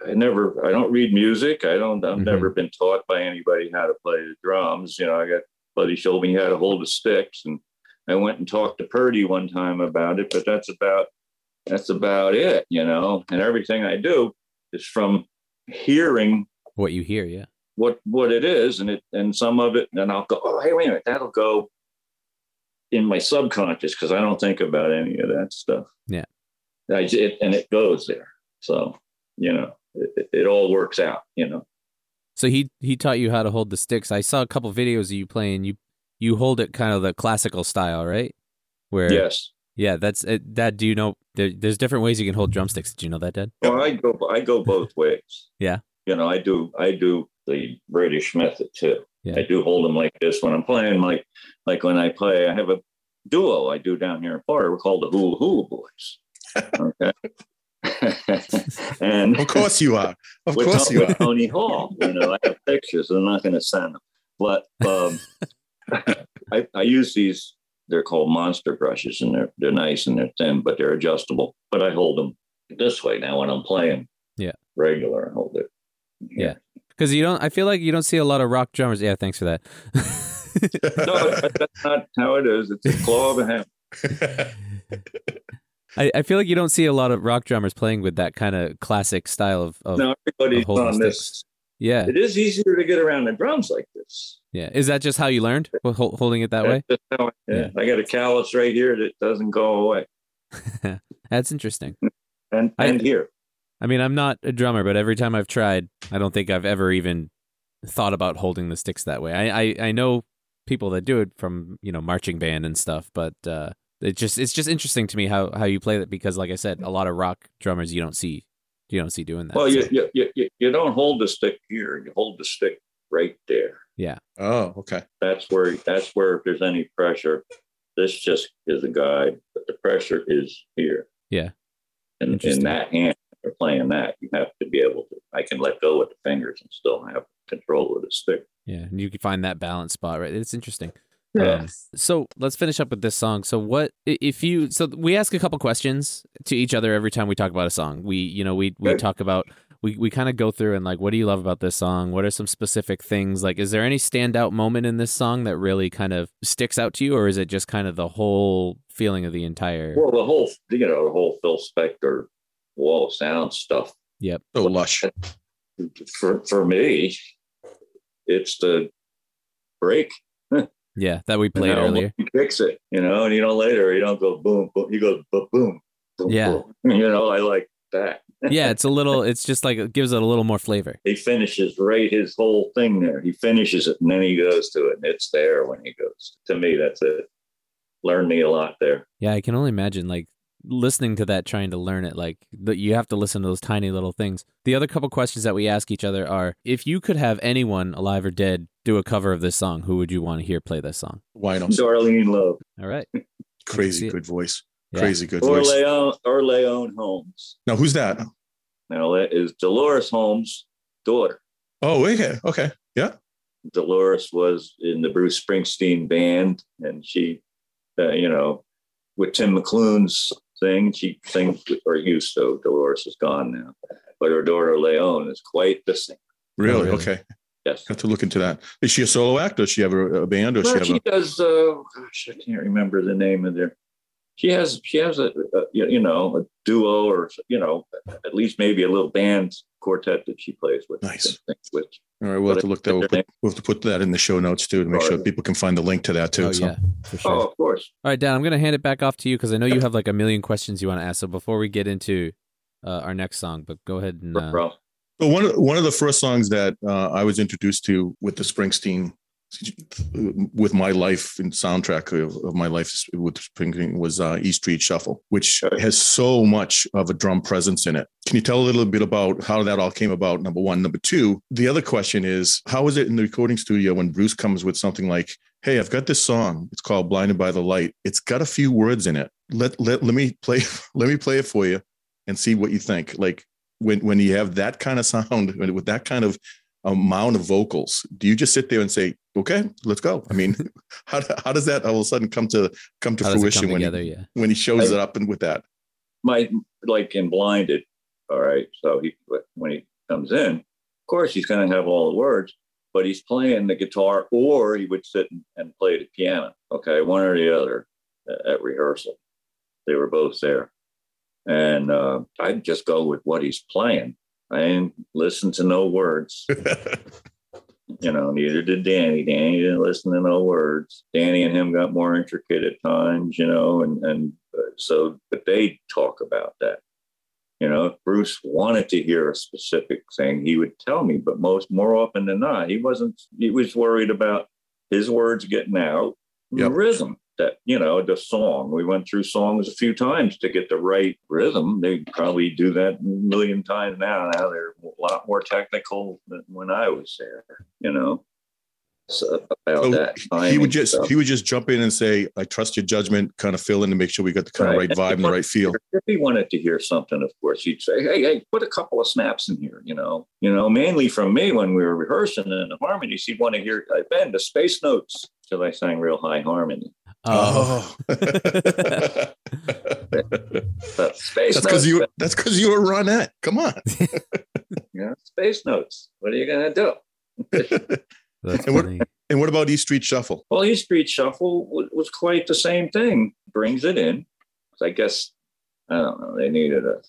I never I don't read music. I don't I've Mhm. never been taught by anybody how to play the drums. You know, I got buddy showed me how to hold the sticks, and I went and talked to Purdy one time about it. But that's about that's about it. You know, and everything I do is from hearing what you hear, yeah. what what it is, and it and some of it, and I'll go, oh hey wait a minute, that'll go in my subconscious because I don't think about any of that stuff. Yeah. I, it, and it goes there. So you know, it, it- it all works out. You know. So he he taught you how to hold the sticks. I saw a couple videos of you playing. You you hold it kind of the classical style, right? Where Yes. Yeah, that's it, Dad. Do you know there, there's different ways you can hold drumsticks? Did you know that, Dad? Well, I go I go both <laughs> ways. Yeah. You know, I do I do the British method too. Yeah. I do hold them like this when I'm playing. Like like when I play, I have a duo I do down here in Florida. We're called the Hula Hula Boys. Okay. <laughs> and Of course you are. Of with, course Tony, you are. Tony Hall. You know, I have pictures. I'm not going to send them, but um, <laughs> I, I use these. They're called monster brushes, and they're they're nice and they're thin, but they're adjustable. But I hold them this way now when I'm playing. Yeah. regular. I hold it. Yeah. Because you don't. I feel like you don't see a lot of rock drummers. Yeah, thanks for that. <laughs> <laughs> No, that's not how it is. It's a claw of a hand. <laughs> I, I feel like you don't see a lot of rock drummers playing with that kind of classic style of. of No, everybody's holding on sticks. this. Yeah, It is easier to get around the drums like this. yeah. Is that just how you learned Hol- hol- holding it that way? That's I, yeah. I got a callus right here that doesn't go away, <laughs> That's interesting. and I- here. I mean, I'm not a drummer, but every time I've tried, I don't think I've ever even thought about holding the sticks that way. I I, I know people that do it from you know marching band and stuff, but uh, it just it's just interesting to me how how you play that because, like I said, a lot of rock drummers you don't see you don't see doing that. Well, so- you, you, you, you- you don't hold the stick here. You hold the stick right there. Yeah. Oh, okay. That's where that's where if there's any pressure, this just is a guide, but the pressure is here. Yeah. And in that hand, or playing that, you have to be able to. I can let go with the fingers and still have control of the stick. yeah, and you can find that balance spot right. It's interesting. Yeah. Um, so let's finish up with this song. So what if you? So we ask a couple questions to each other every time we talk about a song. We you know we we Okay. talk about we we kind of go through and like what do you love about this song? What are some specific things? Like is there any standout moment in this song that really kind of sticks out to you, or is it just kind of the whole feeling of the entire? Well, the whole you know the whole Phil Spector wall of sound stuff Yep. So lush. for for me, it's the break. Yeah, that we played earlier. You fix it, you know, and you know later you don't go boom, boom. You go boom, boom, boom. Yeah. boom. <laughs> You know, I like that. <laughs> yeah, it's a little. It's just like it gives it a little more flavor. He finishes right his whole thing there. He finishes it and then he goes to it, and it's there when he goes. To me, that's it. Learned me a lot there. Yeah, I can only imagine like listening to that, trying to learn it. Like the, you have to listen to those tiny little things. The other couple questions that we ask each other are: If you could have anyone, alive or dead, do a cover of this song, who would you want to hear play this song? Why not? Darlene Love All right. <laughs> see Crazy it. good voice. Yeah. Crazy good or voice. Layonne or Layonne Holmes. Now, who's that? Now that is Dolores Holmes' daughter. Oh, okay. Okay. Yeah. Dolores was in the Bruce Springsteen band, and she, uh, you know, with Tim McLoone's thing, she sings or used to. Dolores is gone now, but her daughter Layonne is quite the singer. Really? really? Okay. Yes. Have to look into that. Is she a solo act? Does she have a, a band or does Well, she she a does. Uh, gosh, I can't remember the name of their. She has. She has a, a you you know a duo or you know at least maybe a little band quartet that she plays with. Nice. With all right, we'll have to look that. We'll, put, we'll have to put that in the show notes too to make sure people can find the link to that too. oh so yeah, sure. oh, of course. All right, Dan, I'm gonna hand it back off to you because I know you have like a million questions you want to ask. So before we get into uh, our next song, but go ahead and uh, Bro. So one of one of the first songs that uh, I was introduced to with the Springsteen, with my life and soundtrack of, of my life with Springsteen was uh, E Street Shuffle, which has so much of a drum presence in it. Can you tell a little bit about how that all came about? Number one, number two. The other question is, how is it in the recording studio when Bruce comes with something like hey, I've got this song. It's called Blinded by the Light. It's got a few words in it. Let let let me play <laughs> let me play it for you and see what you think. Like when when you have that kind of sound <laughs> with that kind of amount of vocals, do you just sit there and say, "Okay, let's go"? I mean, <laughs> how how does that all of a sudden come to come to How fruition come when together? he, yeah. when he shows I- it up and with that? my like in blinded all right so he when he comes in of course he's going to have all the words but he's playing the guitar or he would sit and- and play the piano okay one or the other uh, at rehearsal they were both there and uh, i'd just go with what he's playing i didn't listen to no words <laughs> you know, neither did Danny. Danny didn't listen to no words. Danny and him got more intricate at times, you know, and and uh, so, but they talk about that. You know, if Bruce wanted to hear a specific thing, he would tell me, but most more often than not, he wasn't. He was worried about his words getting out, Yep. rhythm that you know the song. We went through songs a few times to get the right rhythm. They probably do that a million times now. Now they're a lot more technical than when I was there. You know, so about So that. he would just stuff. he would just jump in and say, "I trust your judgment," kind of fill in to make sure we got the kind Right. of right vibe and the right feel. if he wanted to hear something, of course, he'd say, "Hey, hey, put a couple of snaps in here." You know, you know, mainly from me when we were rehearsing in the harmonies, he'd want to hear uh, Ben the space notes till I sang real high harmony. Um, oh. <laughs> <laughs> But space that's because you that's because you were Ronette. Come on. <laughs> yeah, space notes. What are you gonna do? That's And what- And what about East Street Shuffle? Well, East Street Shuffle was, was quite the same thing. Brings it in. I guess I don't know. They needed a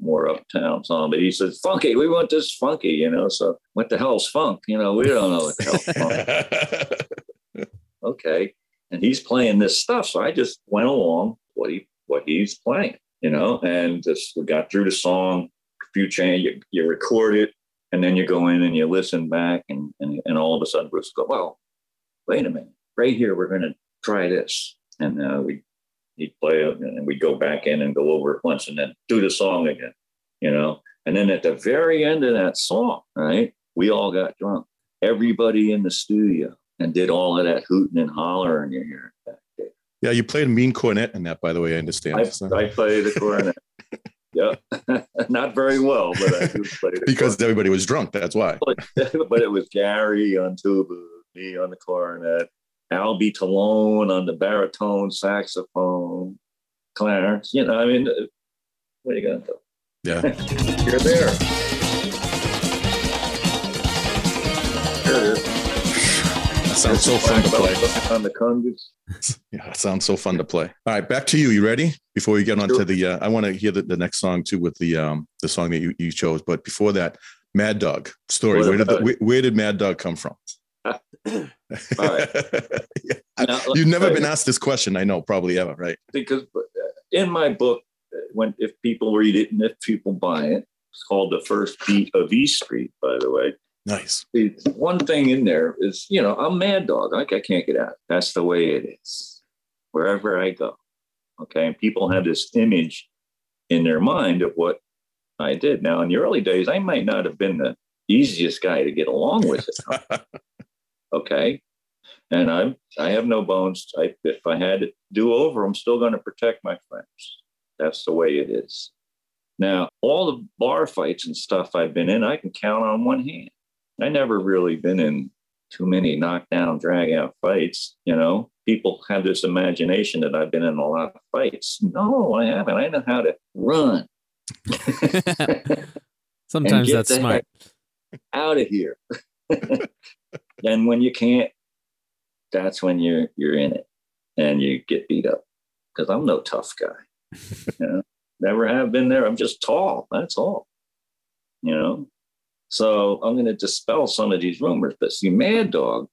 more uptown song, but he says funky. We want this funky, you know. So what the hell's funk? You know, we don't know what the hell's funk. okay. And he's playing this stuff. So I just went along what he what he's playing, you know, and just we got through the song, a few change, you, you record it, and then you go in and you listen back and and, and all of a sudden Bruce go, Well, wait a minute, right here, we're gonna try this. And uh, we he'd play it and we'd go back in and go over it once and then do the song again, you know. And then at the very end of that song, right, we all got drunk. Everybody in the studio and did all of that hooting and hollering you hear back there. Yeah, you played a mean cornet in that, by the way. I understand. I, So- I play the cornet. <laughs> yeah, <laughs> not very well, but I do play the because everybody was drunk. That's why. but <laughs> it was Gary on tuba, me on the cornet, Albee Tellone on the baritone saxophone, Clarence. You know, I mean, uh, what are you gonna do? Yeah. You're there. There it is. That sounds so fun to play. on the congas. <laughs> Yeah, it sounds so fun to play. All right, back to you. You ready? Before we get on to the, uh, I want to hear the, the next song too with the um the song that you, you chose. But before that, Mad Dog story. Where did the, where, where did Mad Dog come from? <laughs> right. <laughs> Yeah. Now, You've never been asked this question. I know, probably ever, right? because uh, in my book, uh, when if people read it and if people buy it, it's called the first beat of E Street. By the way, Nice. the one thing in there is, you know, I'm mad dog. Like I can't get out. That's the way it is. Wherever I go. Okay. And people have this image in their mind of what I did. Now, in the early days, I might not have been the easiest guy to get along with it. <laughs> Okay. And I'm I have no bones. I, if I had to do over, I'm still going to protect my friends. That's the way it is. Now, all the bar fights and stuff I've been in, I can count on one hand. I never really been in too many knockdown, drag out fights. You know, people have this imagination that I've been in a lot of fights. No, I haven't. I know how to run. <laughs> Sometimes that's smart. out of here. <laughs> and when you can't, that's when you're you're in it and you get beat up. Because I'm no tough guy. <laughs> you know, never have been there. I'm just tall. That's all. You know. So I'm going to dispel some of these rumors. But see, Mad Dog,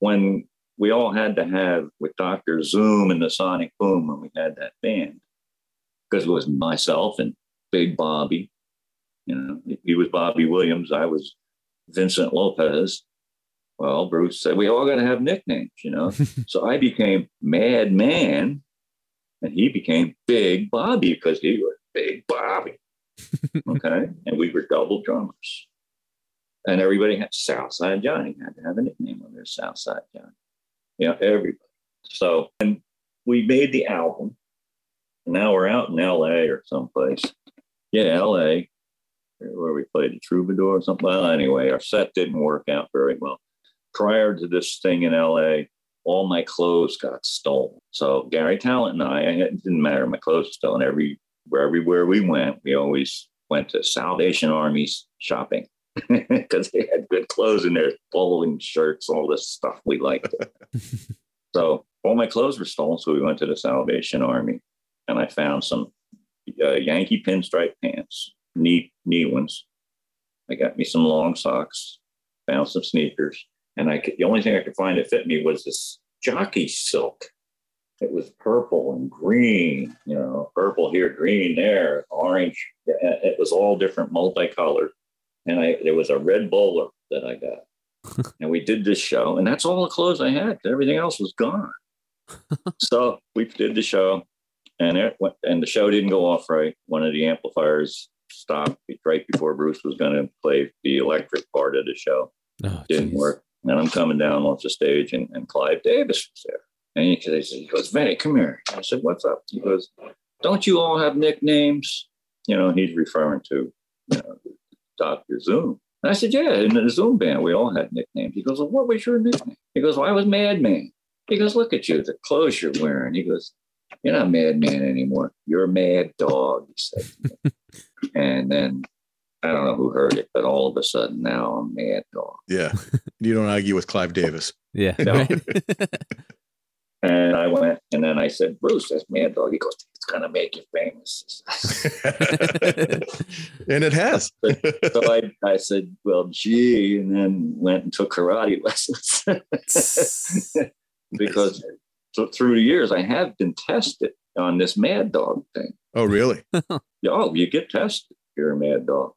when we all had to have with Dr. Zoom and the Sonic Boom when we had that band, because it was myself and Big Bobby. You know, he was Bobby Williams. I was Vincent Lopez. Well, Bruce said we all got to have nicknames, you know. <laughs> so I became Mad Man, and he became Big Bobby because he was Big Bobby. <laughs> Okay, and we were double drummers, and everybody had Southside Johnny had to have a nickname of to Southside Johnny. You know, everybody. So, and we made the album. Now we're out in LA or someplace. Yeah, LA, where we played the Troubadour or something. Well, anyway, our set didn't work out very well. Prior to this thing in LA, all my clothes got stolen. So Gary Tallent and I, it didn't matter, my clothes were stolen. Every everywhere we went, we always went to Salvation Army's shopping <laughs> because they had good clothes in there, bowling shirts, all this stuff we liked. <laughs> so all my clothes were stolen. So we went to the Salvation Army and I found some uh, Yankee pinstripe pants, knee, knee ones. I got me some long socks, found some sneakers. And I could, the only thing I could find that fit me was this jockey silk. It was purple and green, you know, purple here, green there, orange. It was all different multicolored. And I there was a red bowler that I got. <laughs> and we did this show, and that's all the clothes I had. Everything else was gone. <laughs> so we did the show, and it went, and the show didn't go off right. One of the amplifiers stopped right before Bruce was going to play the electric part of the show. Oh, didn't geez. work. And I'm coming down off the stage, and, and Clive Davis was there. And he, says, he goes, Vinny, come here. I said, What's up? He goes, Don't you all have nicknames? You know, he's referring to you know, Dr. Zoom. And I said, Yeah, in the Zoom band, we all had nicknames. He goes, Well, what was your nickname? He goes, Well, I was Madman. He goes, Look at you, the clothes you're wearing. He goes, You're not Madman anymore. You're a mad dog, he said. <laughs> and then I don't know who heard it, but all of a sudden now I'm mad dog. Yeah. <laughs> You don't argue with Clive Davis. Yeah. No. <laughs> and I went, and then I said, Bruce, that's mad dog. He goes, it's going to make you famous. <laughs> and it has. <laughs> so I, I said, well, gee, and then went and took karate <laughs> lessons. because so through the years, I have been tested on this mad dog thing. Oh, really? oh, you get tested. You're a mad dog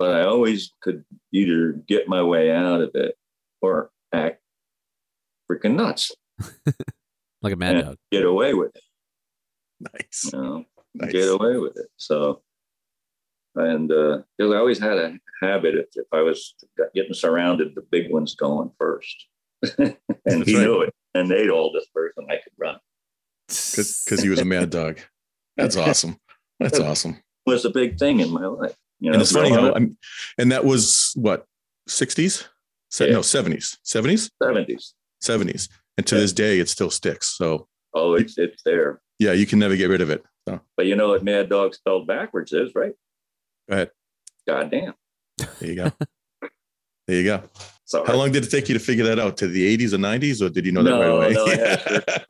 but I always could either get my way out of it or act freaking nuts. Like a mad dog. Get away with it. Nice. You know, nice. Get away with it. So, and because uh, I always had a habit if, if I was getting surrounded, the big ones going first. <laughs> and That's he right. knew it. And they'd all disperse and I could run. Because he was a mad dog. That's <laughs> awesome. That's awesome. Was a big thing in my life. You know, and it's funny how, I'm, and that was what, 60s? Se- yeah. No, 70s, 70s, 70s, 70s. And to yeah. this day, it still sticks. So, oh, it's, it's there. Yeah, you can never get rid of it. So. But you know what Mad Dog spelled backwards is, right? Go ahead. Goddamn. There you go. <laughs> there you go. Sorry. How long did it take you to figure that out? To the 80s or 90s, or did you know that no, right away? No, I had, <laughs>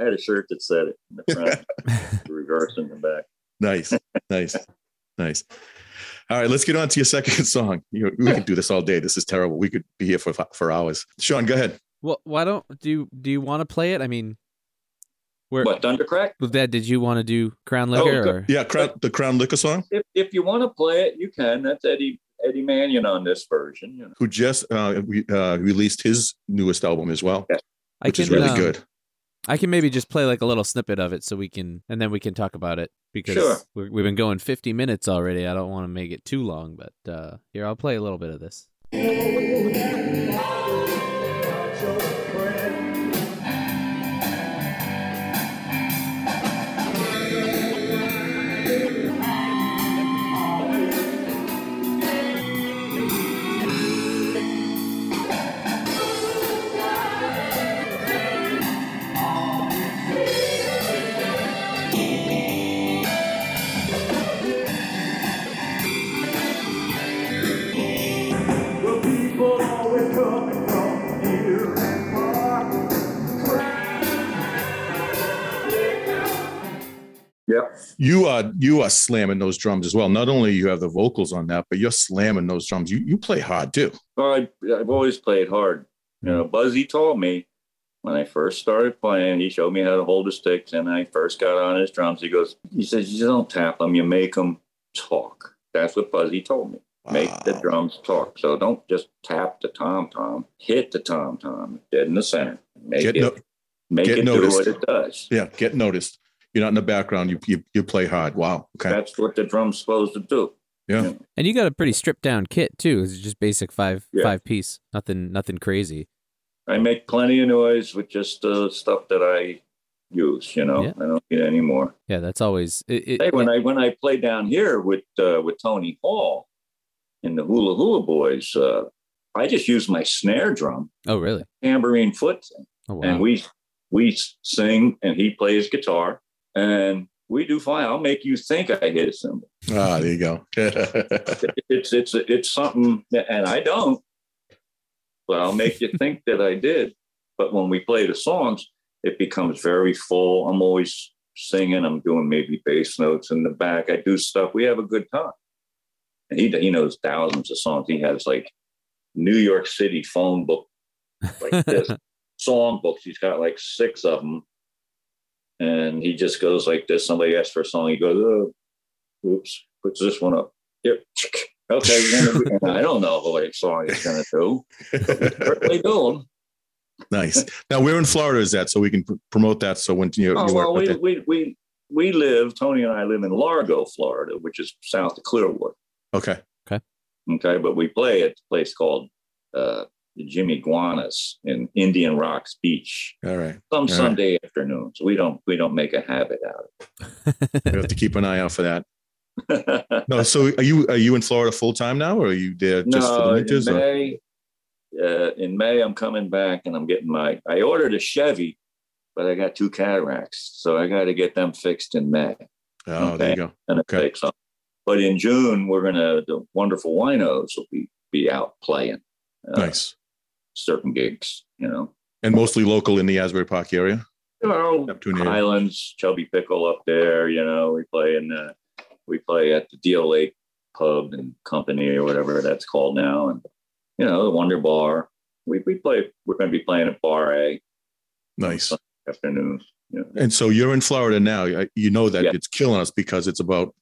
I had a shirt that said it in the front, <laughs> the reverse in the back. Nice, nice. Nice. All right, let's get on to your second song. You, we could do this all day. This is terrible. We could be here for for hours. Sean, go ahead. Well, why don't do you, do you want to play it? I mean, where what Thundercrack? With that, did you want to do Crown oh, Liquor? Oh, or? Yeah, crown, the Crown Liquor song. If, if you want to play it, you can. That's Eddie Eddie Manion on this version. You know. Who just uh, re- uh, released his newest album as well, yes. which can, is really um, good. I can maybe just play like a little snippet of it so we can, and then we can talk about it because sure. we have been going 50 minutes already. I don't want to make it too long, but uh, here, I'll play a little bit of this. Yeah. You are you are slamming those drums as well. Not only you have the vocals on that, but you're slamming those drums. You you play hard too. Well, I, I've always played hard. You know, mm. Buzzy told me when I first started playing, he showed me how to hold the sticks, and I first got on his drums. He goes, he says, you don't tap them, you make them talk. That's what Buzzy told me. Make the drums talk. So don't just tap the tom tom. Hit the tom tom dead in the center. Make get it. No, make it noticed. do what it does. Yeah, get noticed you're not in the background. You you, you play hard. Wow. Okay. That's what the drum's supposed to do. Yeah. And you got a pretty stripped down kit too. It's just basic five yeah. five piece. Nothing nothing crazy. I make plenty of noise with just the uh, stuff that I use. You know, yeah. I don't need any more. Yeah, that's always. It, it, hey, when it, I when I played down here with uh, with Tony Hall in the Hula Hula Boys, uh, I just use my snare drum. Oh, really? Tambourine foot, oh, wow. and we we sing, and he plays guitar, and we do fine. I'll make you think I hit a symbol. Ah, there you go. <laughs> it's it's it's something, and I don't, but I'll make you think that I did. But when we play the songs, it becomes very full. I'm always singing. I'm doing maybe bass notes in the back. I do stuff. We have a good time. And he he knows thousands of songs. He has like New York City phone book like this <laughs> song books. He's got like six of them, and he just goes like this. Somebody asks for a song, he goes, "Oh, oops," puts this one up. Yep. Okay, <laughs> I don't know what song he's going to do. Certainly do them. Nice. Now, where in Florida is that? So we can pr- promote that. So when you, oh, you well, we, we, we, we live, Tony and I live in Largo, Florida, which is south of Clearwater. Okay. Okay. Okay. But we play at a place called uh, Jimmy Guanas in Indian Rocks Beach. All right. Some All Sunday right. afternoons. We don't we don't make a habit out of it. <laughs> you have to keep an eye out for that. <laughs> no, so are you are you in Florida full time now, or are you there just no, for the winters? In May, uh, in May, I'm coming back and I'm getting my. I ordered a Chevy, but I got two cataracts, so I got to get them fixed in May. Oh, okay? there you go. And okay. takes up. But in June, we're gonna the wonderful winos will be be out playing. Uh, nice. Certain gigs, you know, and mostly local in the Asbury Park area. You know, Neptune Highlands, Chubby Pickle up there. You know, we play in the we play at the Deal Lake Pub and Company or whatever that's called now, and you know the Wonder Bar. We we play. We're going to be playing at Bar A. Nice afternoons. Yeah. And so you're in Florida now. You know that yeah. it's killing us because it's about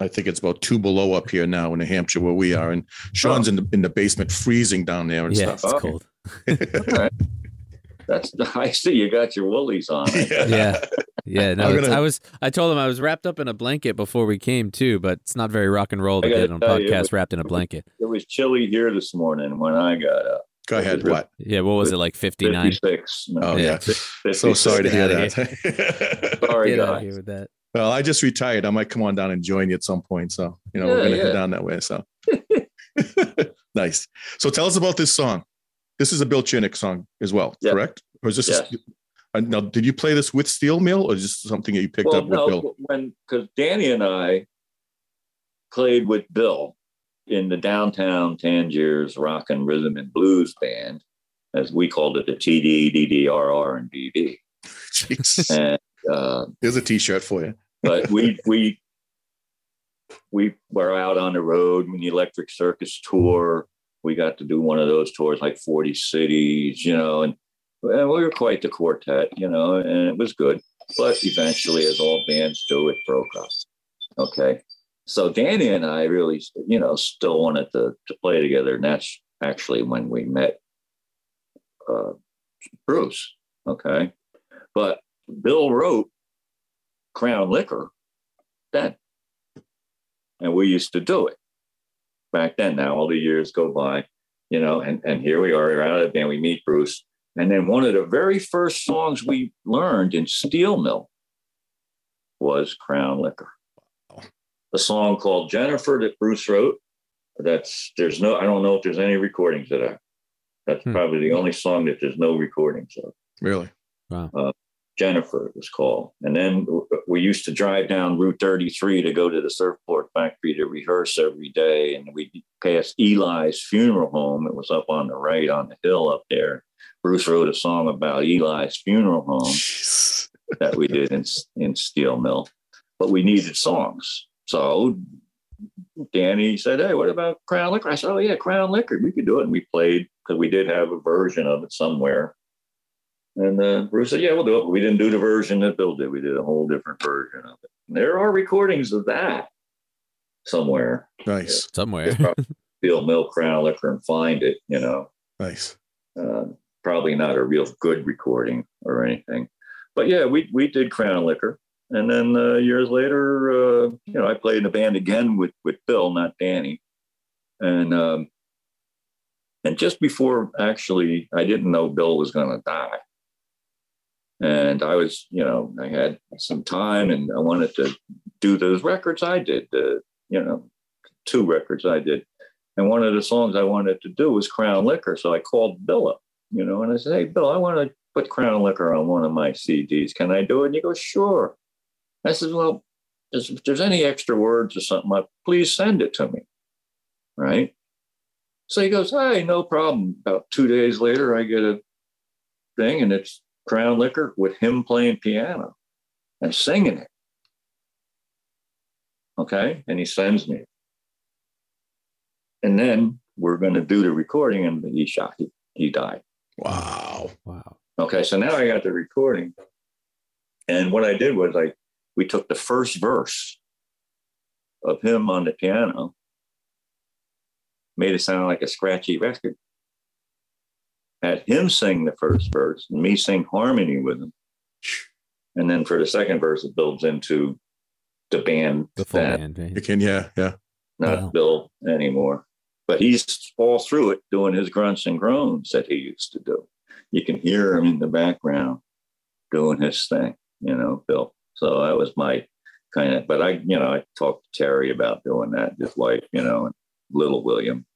I think it's about two below up here now in New Hampshire where we are, and Sean's oh. in the in the basement freezing down there and yeah, stuff. It's cold. Right. <laughs> That's I see you got your woolies on. <laughs> Yeah, yeah. yeah no, gonna, I was. I told him I was wrapped up in a blanket before we came too, but it's not very rock and roll to get on a podcast was, wrapped in a blanket. It was chilly here this morning when I got up. Go ahead. What? Yeah. What was it like? Fifty nine. Six. Oh yeah. yeah. <laughs> So sorry to hear that. sorry, Get guys. Here with that. Well, I just retired. I might come on down and join you at some point. So you know yeah, we're gonna yeah. head down that way. So nice. So tell us about this song. This is a Bill Chinnock song as well, yep. correct? Or is this yes. a, now? Did you play this with Steel Mill, or is this something that you picked well, up with no, Bill? When because Danny and I played with Bill in the downtown Tangiers Rock and Rhythm and Blues Band, as we called it, the TD, DDRR, and DD. <laughs> and uh, here's a T-shirt for you. but we <laughs> we we were out on the road when the Electric Circus tour. We got to do one of those tours, like 40 cities, you know, and, and we were quite the quartet, you know, and it was good. But eventually, as all bands do, it broke up. Okay. So Danny and I really, you know, still wanted to, to play together. And that's actually when we met uh, Bruce. Okay. But Bill wrote Crown Liquor then. And we used to do it back then. Now all the years go by, you know, and, and here we are out of the band. We meet Bruce. And then one of the very first songs we learned in Steel Mill was Crown Liquor. A song called Jennifer that Bruce wrote. That's there's no I don't know if there's any recordings of that. That's hmm. probably the only song that there's no recordings of. Really? Wow. Uh, Jennifer, it was called. And then we used to drive down Route 33 to go to the surfboard factory to rehearse every day. And we passed Eli's funeral home. It was up on the right on the hill up there. Bruce wrote a song about Eli's funeral home that we did in, in Steel Mill, but we needed songs. So Danny said, Hey, what about Crown Liquor? I said, Oh, yeah, Crown Liquor. We could do it. And we played because we did have a version of it somewhere and uh, Bruce said, "Yeah, we'll do it." We didn't do the version that Bill did. We did a whole different version of it. And there are recordings of that somewhere. Nice, yeah. somewhere. Steel Mill Crown Liquor and find it. You know. Nice. Uh, probably not a real good recording or anything, but yeah, we we did Crown Liquor, and then uh, years later, uh, you know, I played in a band again with with Bill, not Danny, and um, And just before actually, I didn't know Bill was going to die. And I was, you know, I had some time and I wanted to do those records I did, uh, you know, two records I did. And one of the songs I wanted to do was Crown Liquor. So I called Bill up, you know, and I said, Hey, Bill, I want to put Crown Liquor on one of my CDs. Can I do it? And he goes, Sure. I said, Well, if there's any extra words or something, please send it to me. Right. So he goes, Hey, no problem. About two days later, I get a thing and it's Crown Liquor with him playing piano and singing it. Okay. And he sends me. And then we're going to do the recording and he shot, he, he died. Wow. Wow. Okay. So now I got the recording. And what I did was I, we took the first verse of him on the piano, made it sound like a scratchy record. Had him sing the first verse and me sing harmony with him. And then for the second verse, it builds into the band. The full that, band. Right? You can, yeah, yeah. Not Wow. Bill anymore. But he's all through it doing his grunts and groans that he used to do. You can hear him in the background doing his thing, you know, Bill. So that was my kind of, but I, you know, I talked to Terry about doing that, his wife, you know, and little William,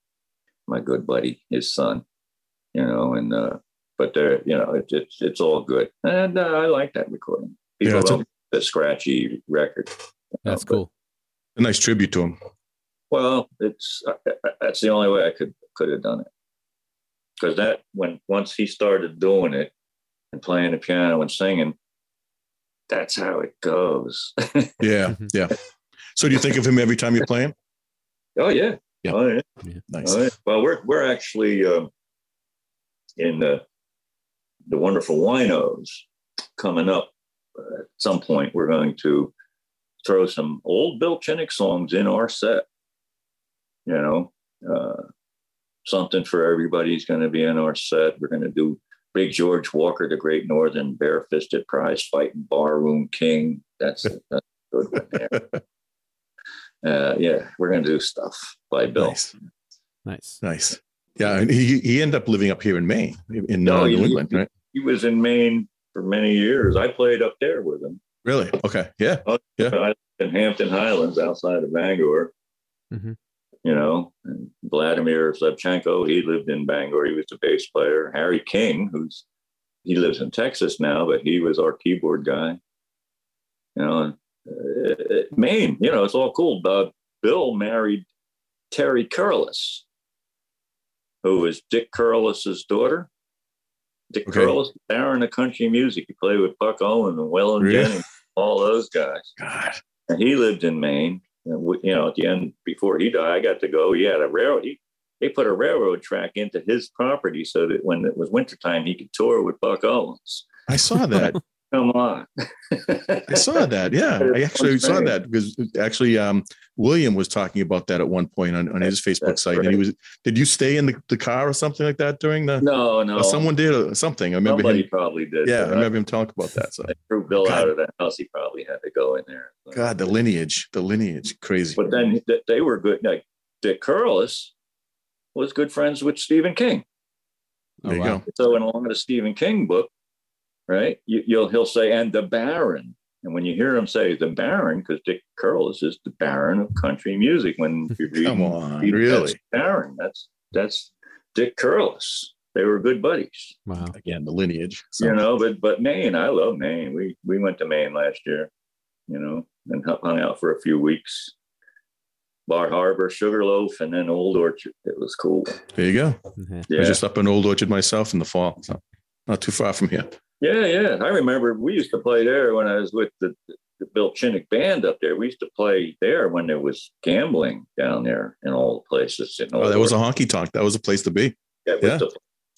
my good buddy, his son, you know, and, uh, but they're, you know, it, it's, it's all good. And uh, I like that recording. Yeah, People it's a- the scratchy record. you know, That's but- cool. A nice tribute to him. well, it's uh, that's the only way I could could have done it. Because that when once he started doing it and playing the piano and singing, that's how it goes. <laughs> Yeah, Mhm. yeah. So do you think of him every time you play him? oh yeah, Yeah. oh yeah. Nice. Oh, yeah. Well, we're we're actually um, in the the wonderful winos coming up uh, at some point. We're going to throw some old Bill Chinnock songs in our set. You know, uh, something for everybody's going to be in our set. We're going to do Big George Walker, the Great Northern Barefisted Prize Fighting Barroom King. That's, that's a good one there. <laughs> Uh, yeah, we're going to do stuff by Bill. Nice, Nice. nice. Yeah, and he he ended up living up here in Maine, in No, uh, New he- England, right? he was in Maine for many years. I played up there with him. Really? Okay. Yeah. I lived in Hampden Highlands outside of Bangor. Mhm. You know, and Vladimir Zevchenko, he lived in Bangor. He was the bass player. Harry King, who's he lives in Texas now, but he was our keyboard guy. You know, and, uh, Maine, you know, it's all cool. Uh, Bill married Terry Curless, who was Dick Curless's daughter. Dick Okay. Curless, Baron of country music. He played with Buck Owen and Waylon Really? Jennings, all those guys. God. And he lived in Maine. And we, you know, at the end, before he died, I got to go. He had a railroad. He, they put a railroad track into his property so that when it was wintertime, he could tour with Buck Owens. I saw that. <laughs> Come on. I saw that. Yeah, <laughs> I actually saw that because actually, um, William was talking about that at one point on, on his Facebook That's site. And he was, did you stay in the, the car or something like that during the? No, no. someone did or something. I remember Somebody him. probably did. Yeah, I but remember him talking about that. So, I threw Bill God. out of the house. He probably had to go in there. God, the lineage, the lineage, crazy. But then they were good. Like Dick Curless was good friends with Stephen King. Oh, you wow. go. So in along the Stephen King book, right, you, you'll he'll say and the Baron, and when you hear him say the Baron, because Dick Curless is the Baron of country music. When <laughs> you read, Come on, read really? that's Baron, that's that's Dick Curless. They were good buddies, Wow. Again, the lineage. So, you know. But but Maine, I love Maine. We we went to Maine last year, you know, and hung out for a few weeks. Bar Harbor, Sugarloaf, and then Old Orchard. It was cool. there you go. Mhm. I Yeah, was just up in Old Orchard myself in the fall, so not too far from here. Yeah, yeah. I remember we used to play there when I was with the, the Bill Chinnock band up there. We used to play there when there was gambling down there in all the places. Oh, that was a honky tonk. That was a place to be. yeah.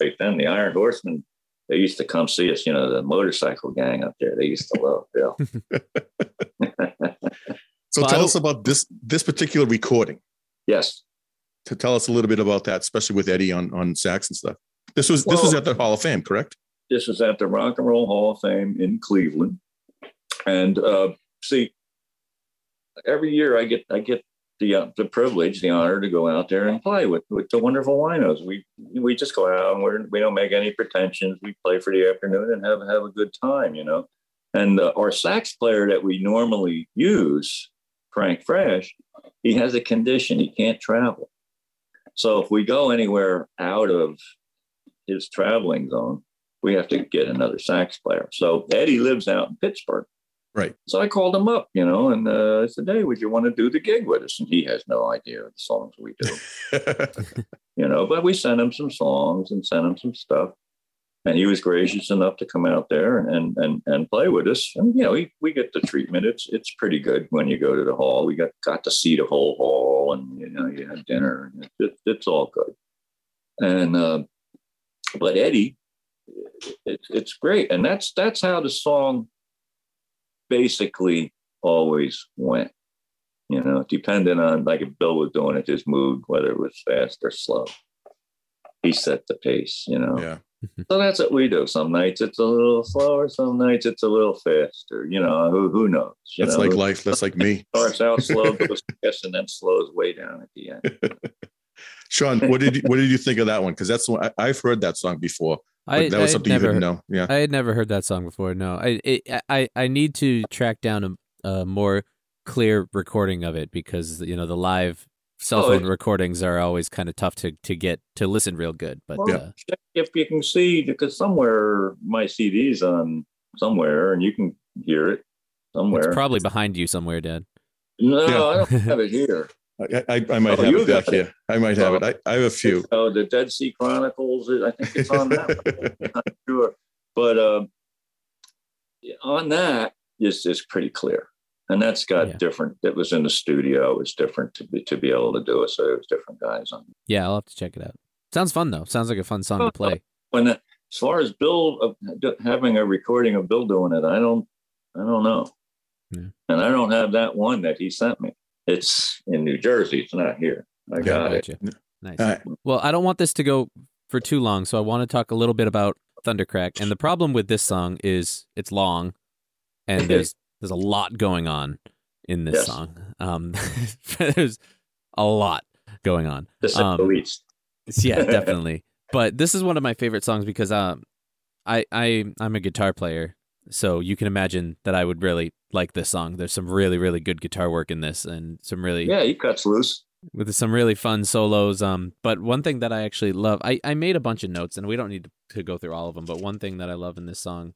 Back then, the Iron Horsemen, they used to come see us. You know, the motorcycle gang up there. They used to love Bill. <laughs> <laughs> So Well, tell us about this this particular recording. yes. To tell us a little bit about that, especially with Eddie on on sax and stuff. This was this was at the Hall of Fame, correct? This is at the Rock and Roll Hall of Fame in Cleveland. And uh, see, every year I get I get the uh, the privilege, the honor to go out there and play with with the wonderful winos. We we just go out and we're, we don't make any pretensions. We play for the afternoon and have have a good time, you know. And uh, our sax player that we normally use, Frank Fresh, he has a condition; he can't travel. So if we go anywhere out of his traveling zone, we have to get another sax player. So Eddie lives out in Pittsburgh. Right. So I called him up, you know, and uh, I said, "Hey, would you want to do the gig with us?" And he has no idea the songs we do, <laughs> you know. But we sent him some songs and sent him some stuff, and he was gracious enough to come out there and and and play with us. And you know, we, we get the treatment. It's it's pretty good when you go to the hall. We got got to see the whole hall, and you know, you had dinner, and it, it, it's all good. And uh, but Eddie, it, it's great, and that's that's how the song basically always went. You know, depending on like if Bill was doing it, his mood, whether it was fast or slow, he set the pace. You know. yeah. <laughs> So that's what we do. Some nights it's a little slower, some nights it's a little faster. You know, who who knows? You That's know, like life. That's like me. <laughs> Starts out slow, goes fast, and then slows way down at the end. <laughs> Sean, what did you, what did you think of that one? Because that's the one I, I've heard that song before. But I, that was I something you didn't know. Yeah. I had never heard that song before. No, I it, I I need to track down a, a more clear recording of it because you know the live cell Oh, phone it- recordings are always kind of tough to to get to listen real good. But Well, uh, check if you can see, because somewhere my CD's on somewhere, and you can hear it somewhere. it's probably behind you somewhere, Dad. no, Yeah. I don't have it <laughs> here. I, I, I might Oh, have you it back it. here. I might have Oh. it. I, I have a few. Oh, the Dead Sea Chronicles. I think it's on that. one. <laughs> I'm not sure, but um, on that, it's it's pretty clear, and that's got Yeah. different. It was in the studio. It was different to be to be able to do it. So it was different guys on. Yeah, I'll have to check it out. Sounds fun though. Sounds like a fun song to play. <laughs> When the, as far as Bill uh, having a recording of Bill doing it, I don't, I don't know, Yeah. and I don't have that one that he sent me. It's in New Jersey. It's not here. I got it. Gotcha. Nice. All right. Well, I don't want this to go for too long, so I want to talk a little bit about Thundercrack. And the problem with this song is it's long, and <laughs> there's there's a lot going on in this Yes. song. Um, <laughs> there's a lot going on. To say the Um, least. Yeah, definitely. but this is one of my favorite songs because um, I I I'm a guitar player, so you can imagine that I would really like this song. There's some really really good guitar work in this, and some really Yeah, he cuts loose. with some really fun solos. Um, but one thing that I actually love, I, I made a bunch of notes, and we don't need to, go through all of them. But one thing that I love in this song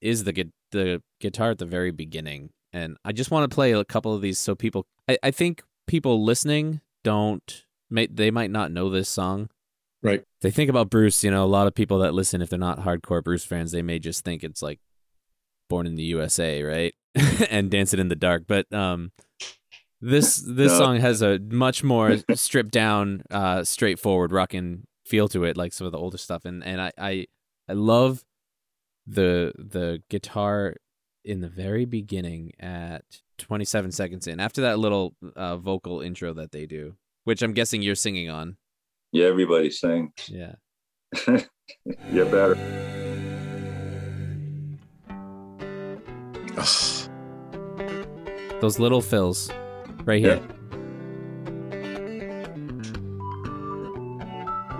is the gu- the guitar at the very beginning, and I just want to play a couple of these so people. I, I think people listening don't may they might not know this song. Right. They think about Bruce. You know, a lot of people that listen, if they're not hardcore Bruce fans, they may just think it's like Born in the USA, right? <laughs> and Dancing in the Dark. But um, this this No. song has a much more <laughs> stripped down, uh, straightforward rockin' feel to it, like some of the older stuff. And and I I, I love the the guitar in the very beginning at 27 seconds in after that little uh, vocal intro that they do which i'm guessing you're singing on Yeah, everybody sing. yeah <laughs> You better. Ugh. those little fills right here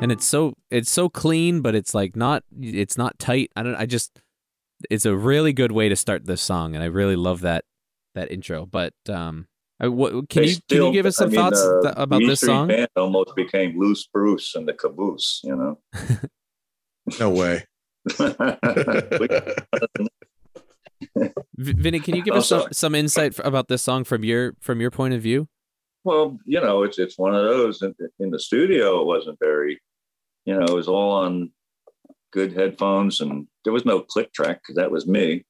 and it's so it's so clean but it's like not it's not tight i don't i just it's a really good way to start this song and i really love that that intro but um I, what, can They you can you give us I some mean, thoughts uh, th- about the this song Band almost became Loose Bruce and the Caboose. You know. <laughs> No way. <laughs> Vinny, can you give Oh, us some, some insight about this song from your from your point of view? well, you know, it's it's one of those. In, in the studio, it wasn't very. You know, it was all on good headphones, and there was no click track because that was me.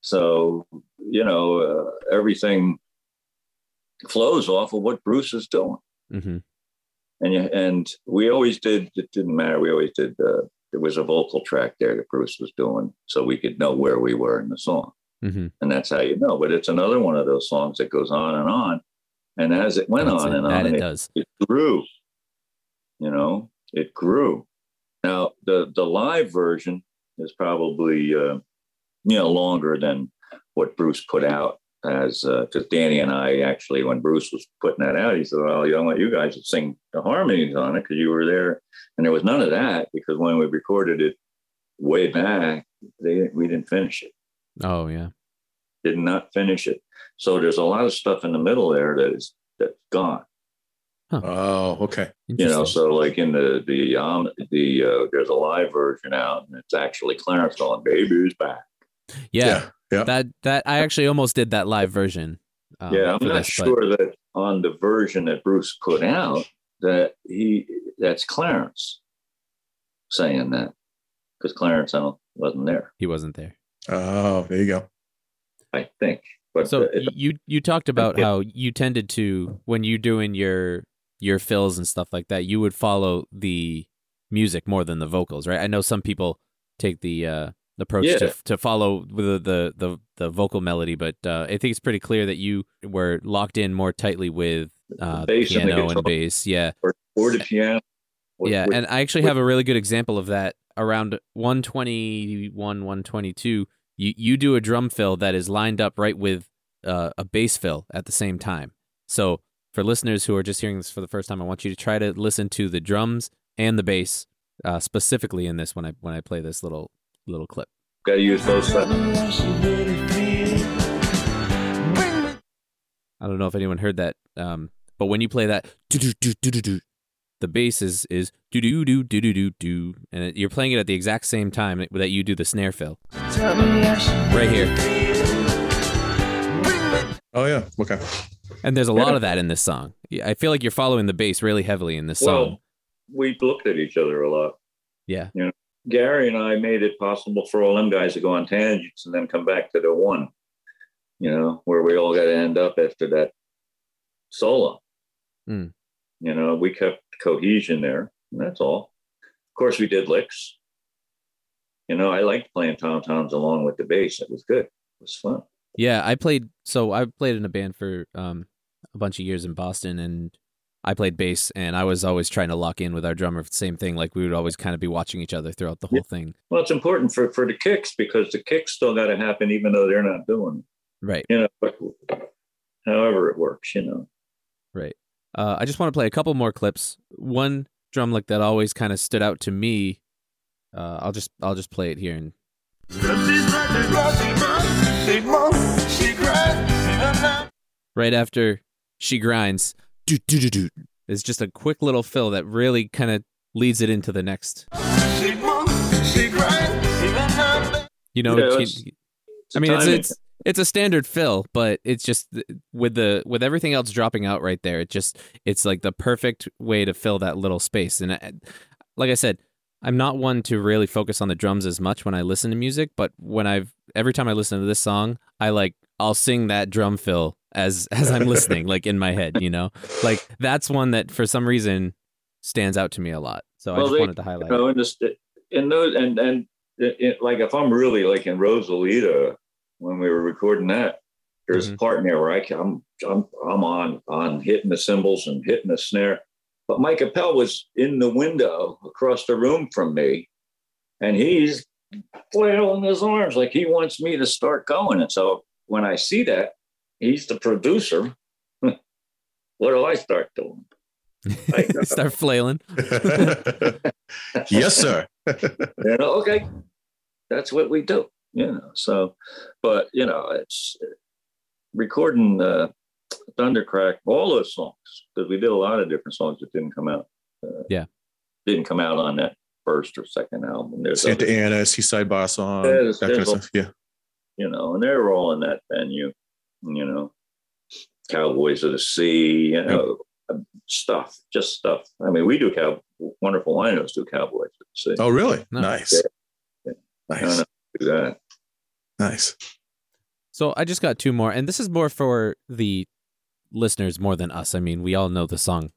So you know, uh, everything flows off of what Bruce is doing. Mm-hmm. and you, and we always did. It didn't matter. We always did. Uh, there was a vocal track there that Bruce was doing, so we could know where we were in the song, Mm-hmm. and that's how you know. But it's another one of those songs that goes on and on, and as it went on and on, it it, does. it grew. You know, it grew. Now the the live version is probably uh, you know longer than what Bruce put out as uh because uh, Danny and I actually, when Bruce was putting that out, he said, "Well, you don't want you guys to sing the harmonies on it because you were there," and there was none of that because when we recorded it way back, they we didn't finish it. Oh yeah, did not finish it. So there's a lot of stuff in the middle there that is that's gone. Huh. Oh, okay. You know, so like in the the um the uh, there's a live version out, and it's actually Clarence going, "Baby's back." Yeah, yeah, yeah. That that I actually almost did that live version. Um, yeah, I'm not this, sure but... that on the version that Bruce put out that he that's Clarence saying that because Clarence I don't, wasn't there. He wasn't there. Oh, there you go. I think. But so you you talked about how you tended to when you're doing your your fills and stuff like that, you would follow the music more than the vocals, right? I know some people take the uh, approach yeah. to to follow the the the, the vocal melody, but uh, I think it's pretty clear that you were locked in more tightly with uh, bass piano and, and bass, yeah, or, or the piano. yeah, with, and I actually have a really good example of that around 121, 122. You you do a drum fill that is lined up right with uh, a bass fill at the same time. So for listeners who are just hearing this for the first time, I want you to try to listen to the drums and the bass uh, specifically in this when I when I play this little little clip. Got to use both sides. I don't know if anyone heard that, um, but when you play that, the bass is is do do do do do do do, and it, you're playing it at the exact same time that you do the snare fill. Right here. Oh yeah. Okay. And there's a lot of that in this song. I feel like you're following the bass really heavily in this song. well, song. We looked at each other a lot. Yeah. You know, Gary and I made it possible for all them guys to go on tangents and then come back to the one, you know, where we all got to end up after that solo. Mm. You know, we kept cohesion there. that's all. Of course, we did licks. You know, I liked playing tom toms along with the bass. It was good. It was fun. Yeah, I played. So I played in a band for um, a bunch of years in Boston, and I played bass, and I was always trying to lock in with our drummer. Same thing, like we would always kind of be watching each other throughout the whole thing. Well, it's important for for the kicks because the kicks still got to happen, even though they're not doing. Right. You know, but however it works, you know. Right. Uh, I just want to play a couple more clips. One drum lick that always kind of stood out to me. Uh, I'll just I'll just play it here and Right after she grinds, do do do do. It's just a quick little fill that really kind of leads it into the next. You know, yeah, it's, I mean, it's, it's it's a standard fill, but it's just with the with everything else dropping out right there. It just it's like the perfect way to fill that little space. And I, like I said, I'm not one to really focus on the drums as much when I listen to music, but when I've every time I listen to this song, I like I'll sing that drum fill as as I'm listening, like in my head, you know, like that's one that for some reason stands out to me a lot. So well, I just they, wanted to highlight. You know, in, this, in those and and it, like if I'm really like in Rosalita when we were recording that, there's mm-hmm. a part in there where I can, I'm I'm I'm on on hitting the cymbals and hitting the snare but Mike Appel was in the window across the room from me, and he's flailing his arms like he wants me to start going. And so when I see that, he's the producer. <laughs> what do I start doing? <laughs> start flailing. <laughs> yes, sir. you know, okay, that's what we do. You know, so, but you know, it's recording uh, Thundercrack, all those songs, because we did a lot of different songs that didn't come out. Uh, yeah. Didn't come out on that first or second album. There's Santa other, Ana, Seaside Boss song, there's, that there's kind of stuff. Yeah. You know, and they were all in that venue, you know, Cowboys of the Sea, you know, yep. stuff, just stuff. I mean, we do cow, wonderful winos do Cowboys of the Sea. Oh, really? Nice. Yeah. Nice. do that. Nice. So I just got two more, and this is more for the listeners more than us. I mean, we all know the song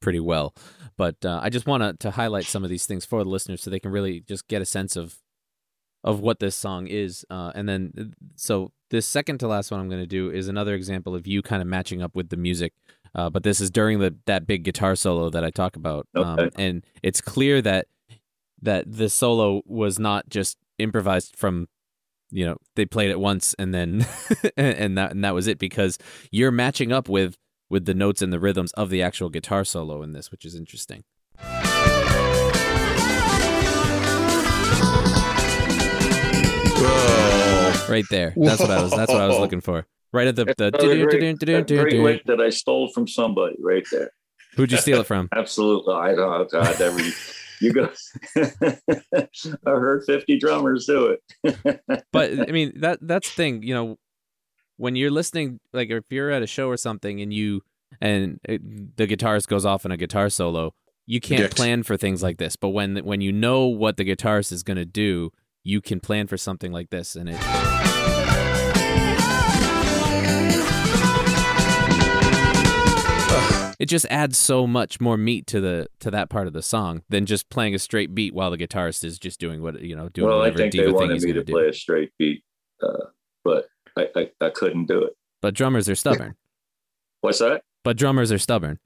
pretty well, but uh, I just want to to highlight some of these things for the listeners so they can really just get a sense of of what this song is. Uh, and then, uh, so this second to last one I'm going to do is another example of you kind of matching up with the music. Uh, but this is during the that big guitar solo that I talk about, um, and it's clear that that the solo was not just improvised from you know they played it once and then <laughs> and that and that was it because you're matching up with with the notes and the rhythms of the actual guitar solo in this, which is interesting. Right there. <laughs> That's what I was. That's what I was looking for. Right at the the. That's great, that great lick that I stole from somebody right there. Who'd you steal it from? <laughs> Absolutely. I don't God, never you go <laughs> I heard 50 drummers do it. But I mean that that's the thing. You know, when you're listening, like if you're at a show or something, and you and it, the guitarist goes off in a guitar solo, you can't Predict. plan for things like this. But when when you know what the guitarist is going to do, you can plan for something like this, and it. It just adds so much more meat to the to that part of the song than just playing a straight beat while the guitarist is just doing what you know doing well, I think they diva thing wanted me to to play a straight beat, uh, but I, I, I couldn't do it. But drummers are stubborn. <laughs> What's that? but drummers are stubborn.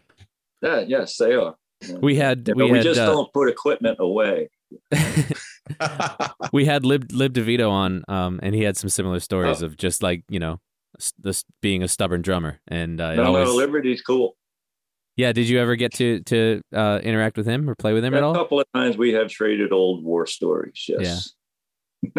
Yeah, yes, they are. We had Yeah, we had just uh, don't put equipment away. <laughs> <laughs> we had Lib Lib DeVitto on, um, and he had some similar stories Oh. of just like you know, s- this being a stubborn drummer, and uh, No, always, no, Liberty's cool. yeah. Did you ever get to to uh, interact with him or play with him at all? a couple of times we have traded old war stories. Yes. <laughs> he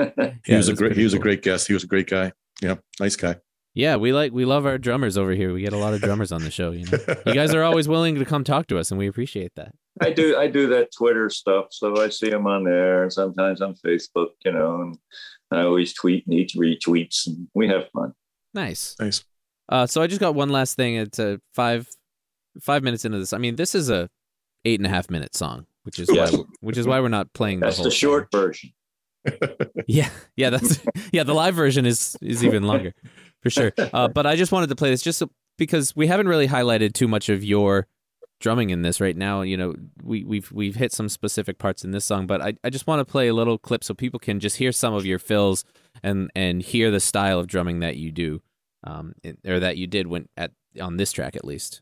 Yeah, was a great he was a great guest. He was a great guy. Yeah, nice guy. Yeah, we like we love our drummers over here. We get a lot of drummers on the show. You know, <laughs> you guys are always willing to come talk to us, and we appreciate that. I do I do that Twitter stuff, so I see them on there, and sometimes on Facebook, you know, and I always tweet and each retweets, and we have fun. Nice. nice. Uh, so I just got one last thing. It's a five five minutes into this. I mean, this is a eight and a half minute song, which is Yes. why which is why we're not playing the That's whole the thing. short version. <laughs> Yeah, yeah, that's yeah. The live version is is even longer, for sure. Uh, but I just wanted to play this just so, because we haven't really highlighted too much of your drumming in this right now. You know, we we've we've hit some specific parts in this song, but I, I just want to play a little clip so people can just hear some of your fills and and hear the style of drumming that you do, um, or that you did when at on this track at least.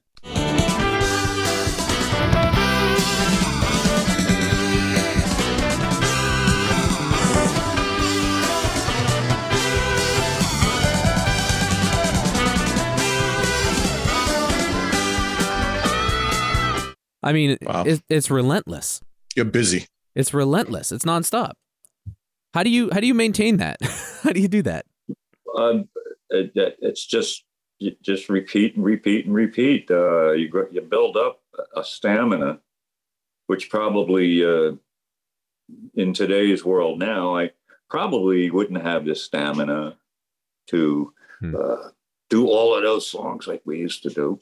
I mean, Wow. it, it's relentless. You're busy. It's relentless. It's nonstop. How do you how do you maintain that? <laughs> how do you do that? Um, it, it- it's just just repeat and repeat and repeat. Uh, you you build up a stamina, which probably uh, in today's world now, I probably wouldn't have the stamina to Hmm. uh, do all of those songs like we used to do.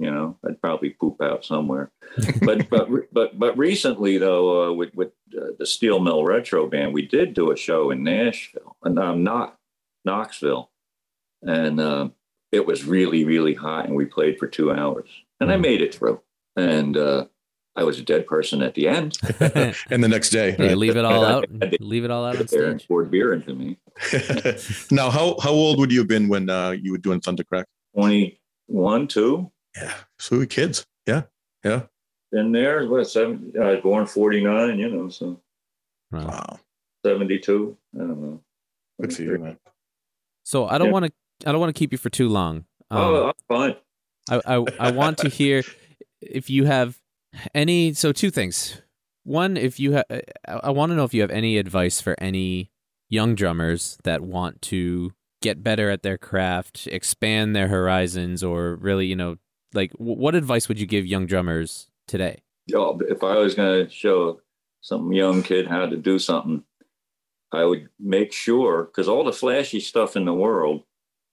You know, I'd probably poop out somewhere. <laughs> but but but but recently though, uh, with with uh, the Steel Mill Retro Band, we did do a show in Nashville, and um, not Knoxville, and uh, it was really really hot, and we played for two hours, and I Hmm. made it through, and uh, I was a dead person at the end. <laughs> <laughs> and the next day. Hey, leave it all out. Leave it all out on Sit there and stage. poured beer into me. now, how how old would you have been when uh, you were doing Thundercrack? Twenty one, two. Yeah, so we were kids. Yeah, yeah. Been there. What seven? I was born forty nine. You know, so Wow. Wow, seventy two. I don't know. good for you, man. So I don't Yeah. want to I don't want to keep you for too long. Um, oh, I'm fine. I, I I want to hear if you have any. So two things. One, if you have, I want to know if you have any advice for any young drummers that want to get better at their craft, expand their horizons, or really, you know, like wh- what advice would you give young drummers today? Oh, if I was going to show some young kid how to do something, I would make sure because all the flashy stuff in the world,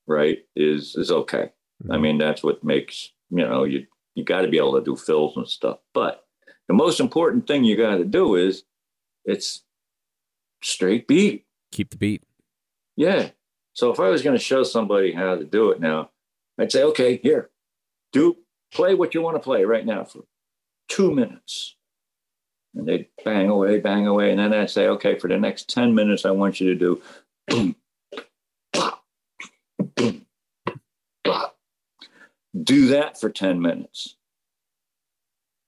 right, is is okay. I mm-hmm. mean, that's what makes you know you you got to be able to do fills and stuff. But the most important thing you got to do is it's straight beat. Keep the beat. Yeah. So if I was going to show somebody how to do it now, I'd say, okay, here, do play what you want to play right now for two minutes. And they'd bang away, bang away. And then I'd say, okay, for the next 10 minutes, I want you to do boom, bop, boom, bop. Do that for 10 minutes.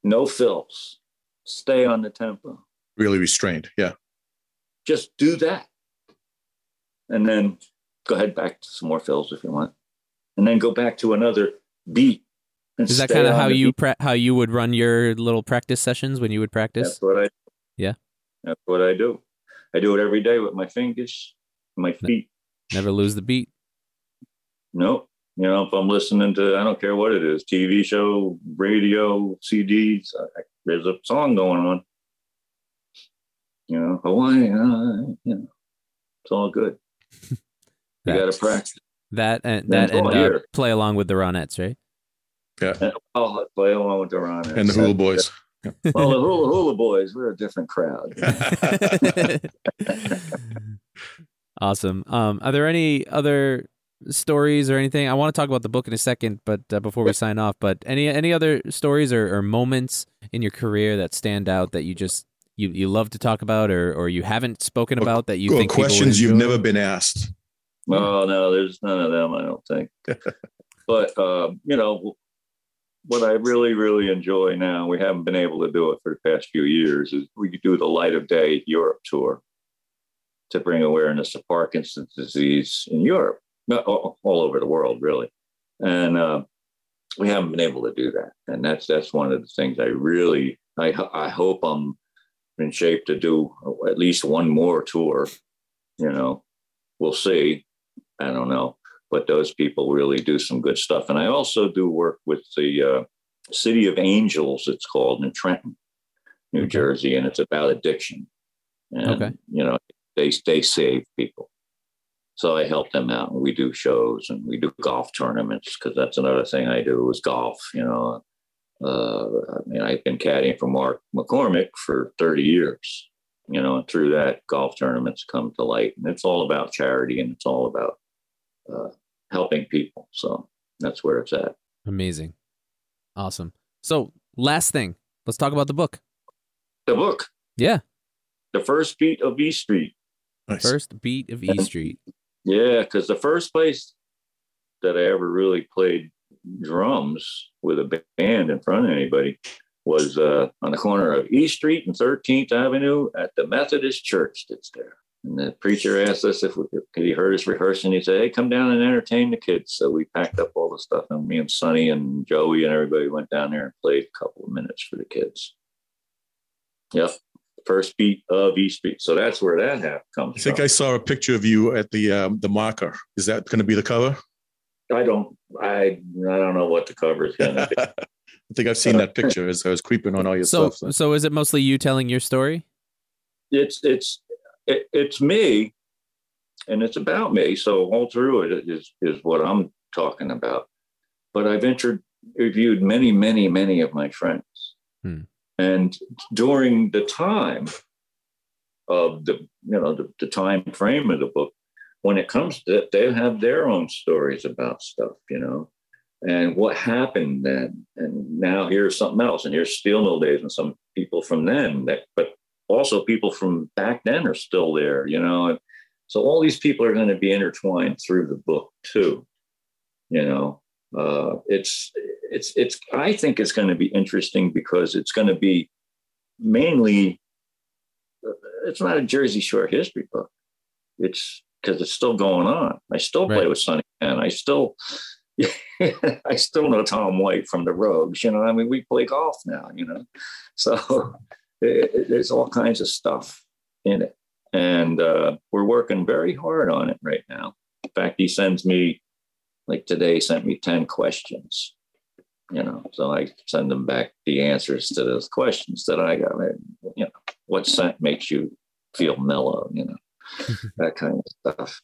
No fills. Stay on the tempo. Really restrained. Yeah. Just do that. and then go ahead back to some more fills if you want, and then go back to another beat. Is that kind of how you pra- how you would run your little practice sessions when you would practice? That's what I. Yeah, that's what I do. I do it every day with my fingers, my feet. Never lose the beat. Nope. You know, if I'm listening to, I don't care what it is, TV show, radio, CDs, I, there's a song going on. You know, Hawaii, uh, you know, it's all good. <laughs> you got to practice. That and that and uh, play along with the Ronettes, right? Yeah. And, oh, play along with the Ronettes. And the Hula Boys. <laughs> well, the Hula Hula Boys, we're a different crowd. <laughs> awesome. Um, are there any other stories or anything? I want to talk about the book in a second, but uh, before we sign off, but any any other stories or, or, moments in your career that stand out that you just you, you love to talk about or or you haven't spoken about that you or think questions you've never been asked? Oh no, there's none of them. I don't think. <laughs> but um, you know, what I really really enjoy now, we haven't been able to do it for the past few years, is we do the Light of Day Europe tour to bring awareness of Parkinson's disease in Europe all, all over the world, really. And uh, we haven't been able to do that. And that's that's one of the things I really I I hope I'm in shape to do at least one more tour. You know, we'll see. I don't know, but those people really do some good stuff. And I also do work with the uh, City of Angels. It's called in Trenton, New okay. Jersey, and it's about addiction. And, okay. You know, they they save people. So I help them out, and we do shows and we do golf tournaments because that's another thing I do is golf. You know, uh, I mean, I've been caddying for Mark McCormick for 30 years. You know, and through that, golf tournaments come to light, and it's all about charity and it's all about uh, helping people. So that's where it's at. Amazing, awesome. So last thing, let's talk about the book. The book. Yeah. The first beat of E Street. Nice. First beat of E Street. Yeah, because the first place that I ever really played drums with a band in front of anybody was uh, on the corner of E Street and 13th Avenue at the Methodist Church that's there. And the preacher asked us if, we, if he heard us rehearsing. He said, "Hey, come down and entertain the kids." So we packed up all the stuff, and me and Sonny and Joey and everybody went down there and played a couple of minutes for the kids. Yep, first beat of East Beat. So that's where that half comes. I think from. I saw a picture of you at the um, the marker. Is that going to be the cover? I don't. I I don't know what the cover is going to be. <laughs> I think I've seen that picture as I was creeping on all your so, stuff. So. so is it mostly you telling your story? It's it's it, it's me, and it's about me. So all through it is is what I'm talking about. But I've interviewed many, many, many of my friends. Hmm. And during the time of the, you know, the, the time frame of the book, when it comes to it, they have their own stories about stuff, you know, and what happened then. And now here's something else. And here's steel mill days and some people from then that, but also people from back then are still there, you know. So all these people are going to be intertwined through the book too, you know. Uh, it's it's it's I think it's going to be interesting because it's going to be mainly it's not a Jersey Shore history book. It's because it's still going on. I still play right. with Sonny and I still <laughs> I still know Tom White from the Rogues. You know, I mean, we play golf now. You know, so it, it, there's all kinds of stuff in it, and uh, we're working very hard on it right now. In fact, he sends me like today sent me 10 questions you know so i send them back the answers to those questions that i got you know what scent makes you feel mellow you know <laughs> that kind of stuff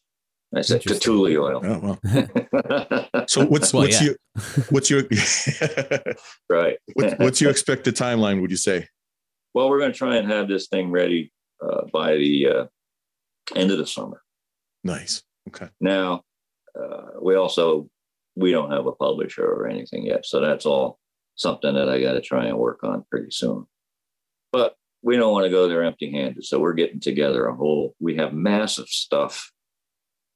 I said patchouli oil. Oh, well. <laughs> so what's well, what's yeah. your what's your <laughs> right? what, what's your expected timeline? Would you say? Well, we're going to try and have this thing ready uh, by the uh, end of the summer. Nice. Okay. Now, uh, we also we don't have a publisher or anything yet. So that's all something that I got to try and work on pretty soon. But we don't want to go there empty handed. So we're getting together a whole, we have massive stuff,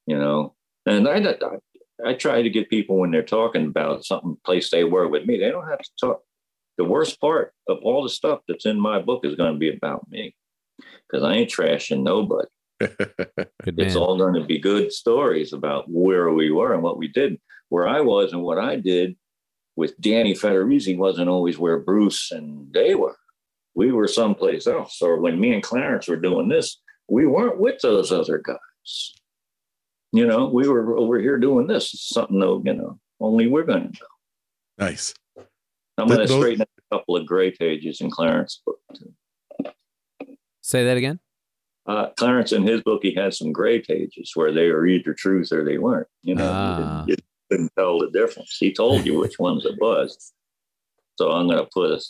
you know. And I, I, I try to get people when they're talking about something place they were with me, they don't have to talk. The worst part of all the stuff that's in my book is going to be about me because I ain't trashing nobody. <laughs> It's all going to be good stories about where we were and what we did. Where I was and what I did with Danny Federici wasn't always where Bruce and they were. We were someplace else. Or when me and Clarence were doing this, we weren't with those other guys. You know, we were over here doing this. It's something that, you know, only we're going to know. Nice. I'm going to straighten up a couple of gray pages in Clarence's book. Too. Say that again. Uh, Clarence in his book, he had some gray pages where they were either truth or they weren't. You know, Ah. you, couldn't tell the difference. He told you which ones it was. So I'm going to put a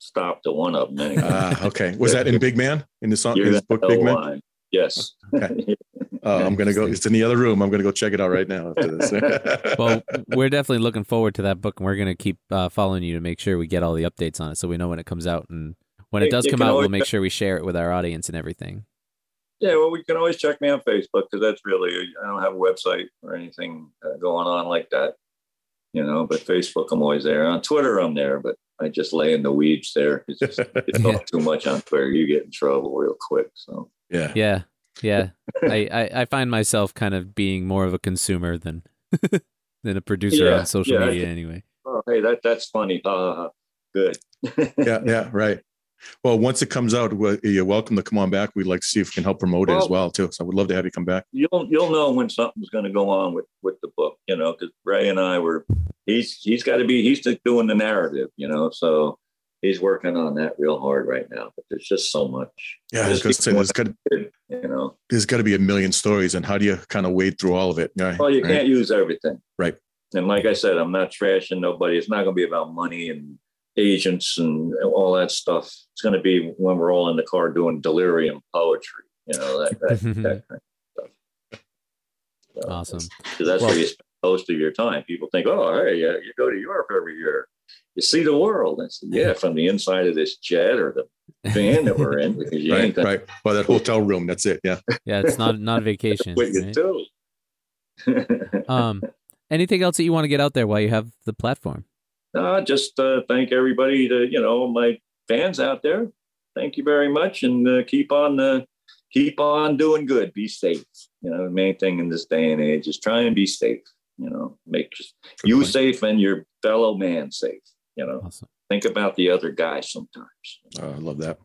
stop to one of them. Anyway. Ah, okay. Was that in Big Man in the song? You're his book, Big Man. why. Yes. Okay. <laughs> Uh, I'm gonna go. It's in the other room. I'm gonna go check it out right now after this. <laughs> Well, we're definitely looking forward to that book, and we're going to keep uh, following you to make sure we get all the updates on it, so we know when it comes out. And when it You- does you come can out, we'll make sure we share it with our audience and everything. Yeah, well, we can always check me on Facebook because that's really, I don't have a website or anything uh, going on like that, you know, but Facebook, I'm always there. On Twitter, I'm there, but I just lay in the weeds there. It's just, you <laughs> Yeah. talk too much on Twitter, you get in trouble real quick. So, yeah. Yeah, yeah. <laughs> I, I, I find myself kind of being more of a consumer than <laughs> than a producer Yeah, on social yeah, media. can- Anyway, oh, hey, that that's funny. Ha, ha, ha. Good. <laughs> Yeah. Yeah. Right. Well, once it comes out, you're welcome to come on back. We'd like to see if we can help promote it as Well- well too. So I would love to have you come back. You'll you'll know when something's going to go on with with the book, you know, because Ray and I were. He's he's got to be he's just doing the narrative, you know, so he's working on that real hard right now. But there's just so much. Yeah, I was gonna say there's got You know, there's got to be a million stories, and how do you kind of wade through all of it? Right. well, you right? can't use everything, Right. And like I said, I'm not trashing nobody. It's not going to be about money and agents and all that stuff. It's going to be when we're all in the car doing delirium poetry. You know that that, that kind of <laughs> stuff. So, awesome. because that's Well- where you spend most of your time. People think, "Oh, hey, you go to Europe every year, you see the world." I said, "Yeah, from the inside of this jet or the van that we're in, because you <laughs> Right. ain't gonna Right. Well, that hotel room. That's it. Yeah. Yeah, it's not not a <laughs> vacation. what you right? do." <laughs> Um, anything else that you want to get out there while you have the platform? no, just uh, thank everybody to you know my fans out there. Thank you very much, and uh, keep on uh, keep on doing good. Be safe. You know, the main thing in this day and age is try and be safe. You know, make Good you point. safe and your fellow man safe. You know, Awesome, think about the other guy sometimes. Uh, I love that.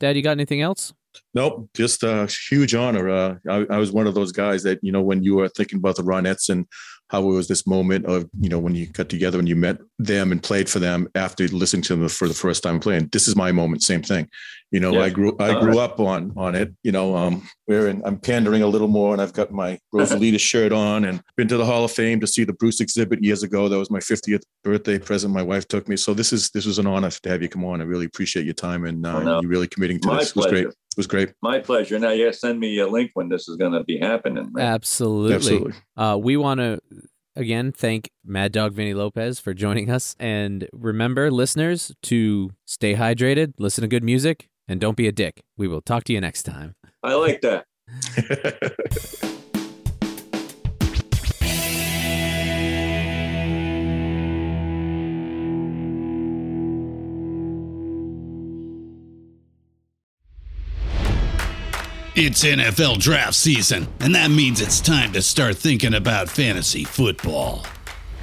Dad. You got anything else? Nope, just a huge honor. Uh, I, I was one of those guys that you know when you were thinking about the Ronettes and how it was this moment of you know when you got together and you met them and played for them after listening to them for the first time playing. This is my moment. Same thing. You know, Yeah. I grew I grew up on on it. You know, um, wearing I'm pandering a little more, and I've got my <laughs> Rosalita shirt on, and been to the Hall of Fame to see the Bruce exhibit years ago. That was my 50th birthday present. My wife took me, so this is this was an honor to have you come on. I really appreciate your time and uh, Oh, no. you really committing to My this. It was great. It was great. My pleasure. Now yeah, send me a link when this is going to be happening. right? Absolutely. Absolutely. Uh, we want to again thank Mad Dog Vini Lopez for joining us, and remember, listeners, to stay hydrated, listen to good music, and don't be a dick. We will talk to you next time. I like that. <laughs> It's NFL draft season, and that means it's time to start thinking about fantasy football.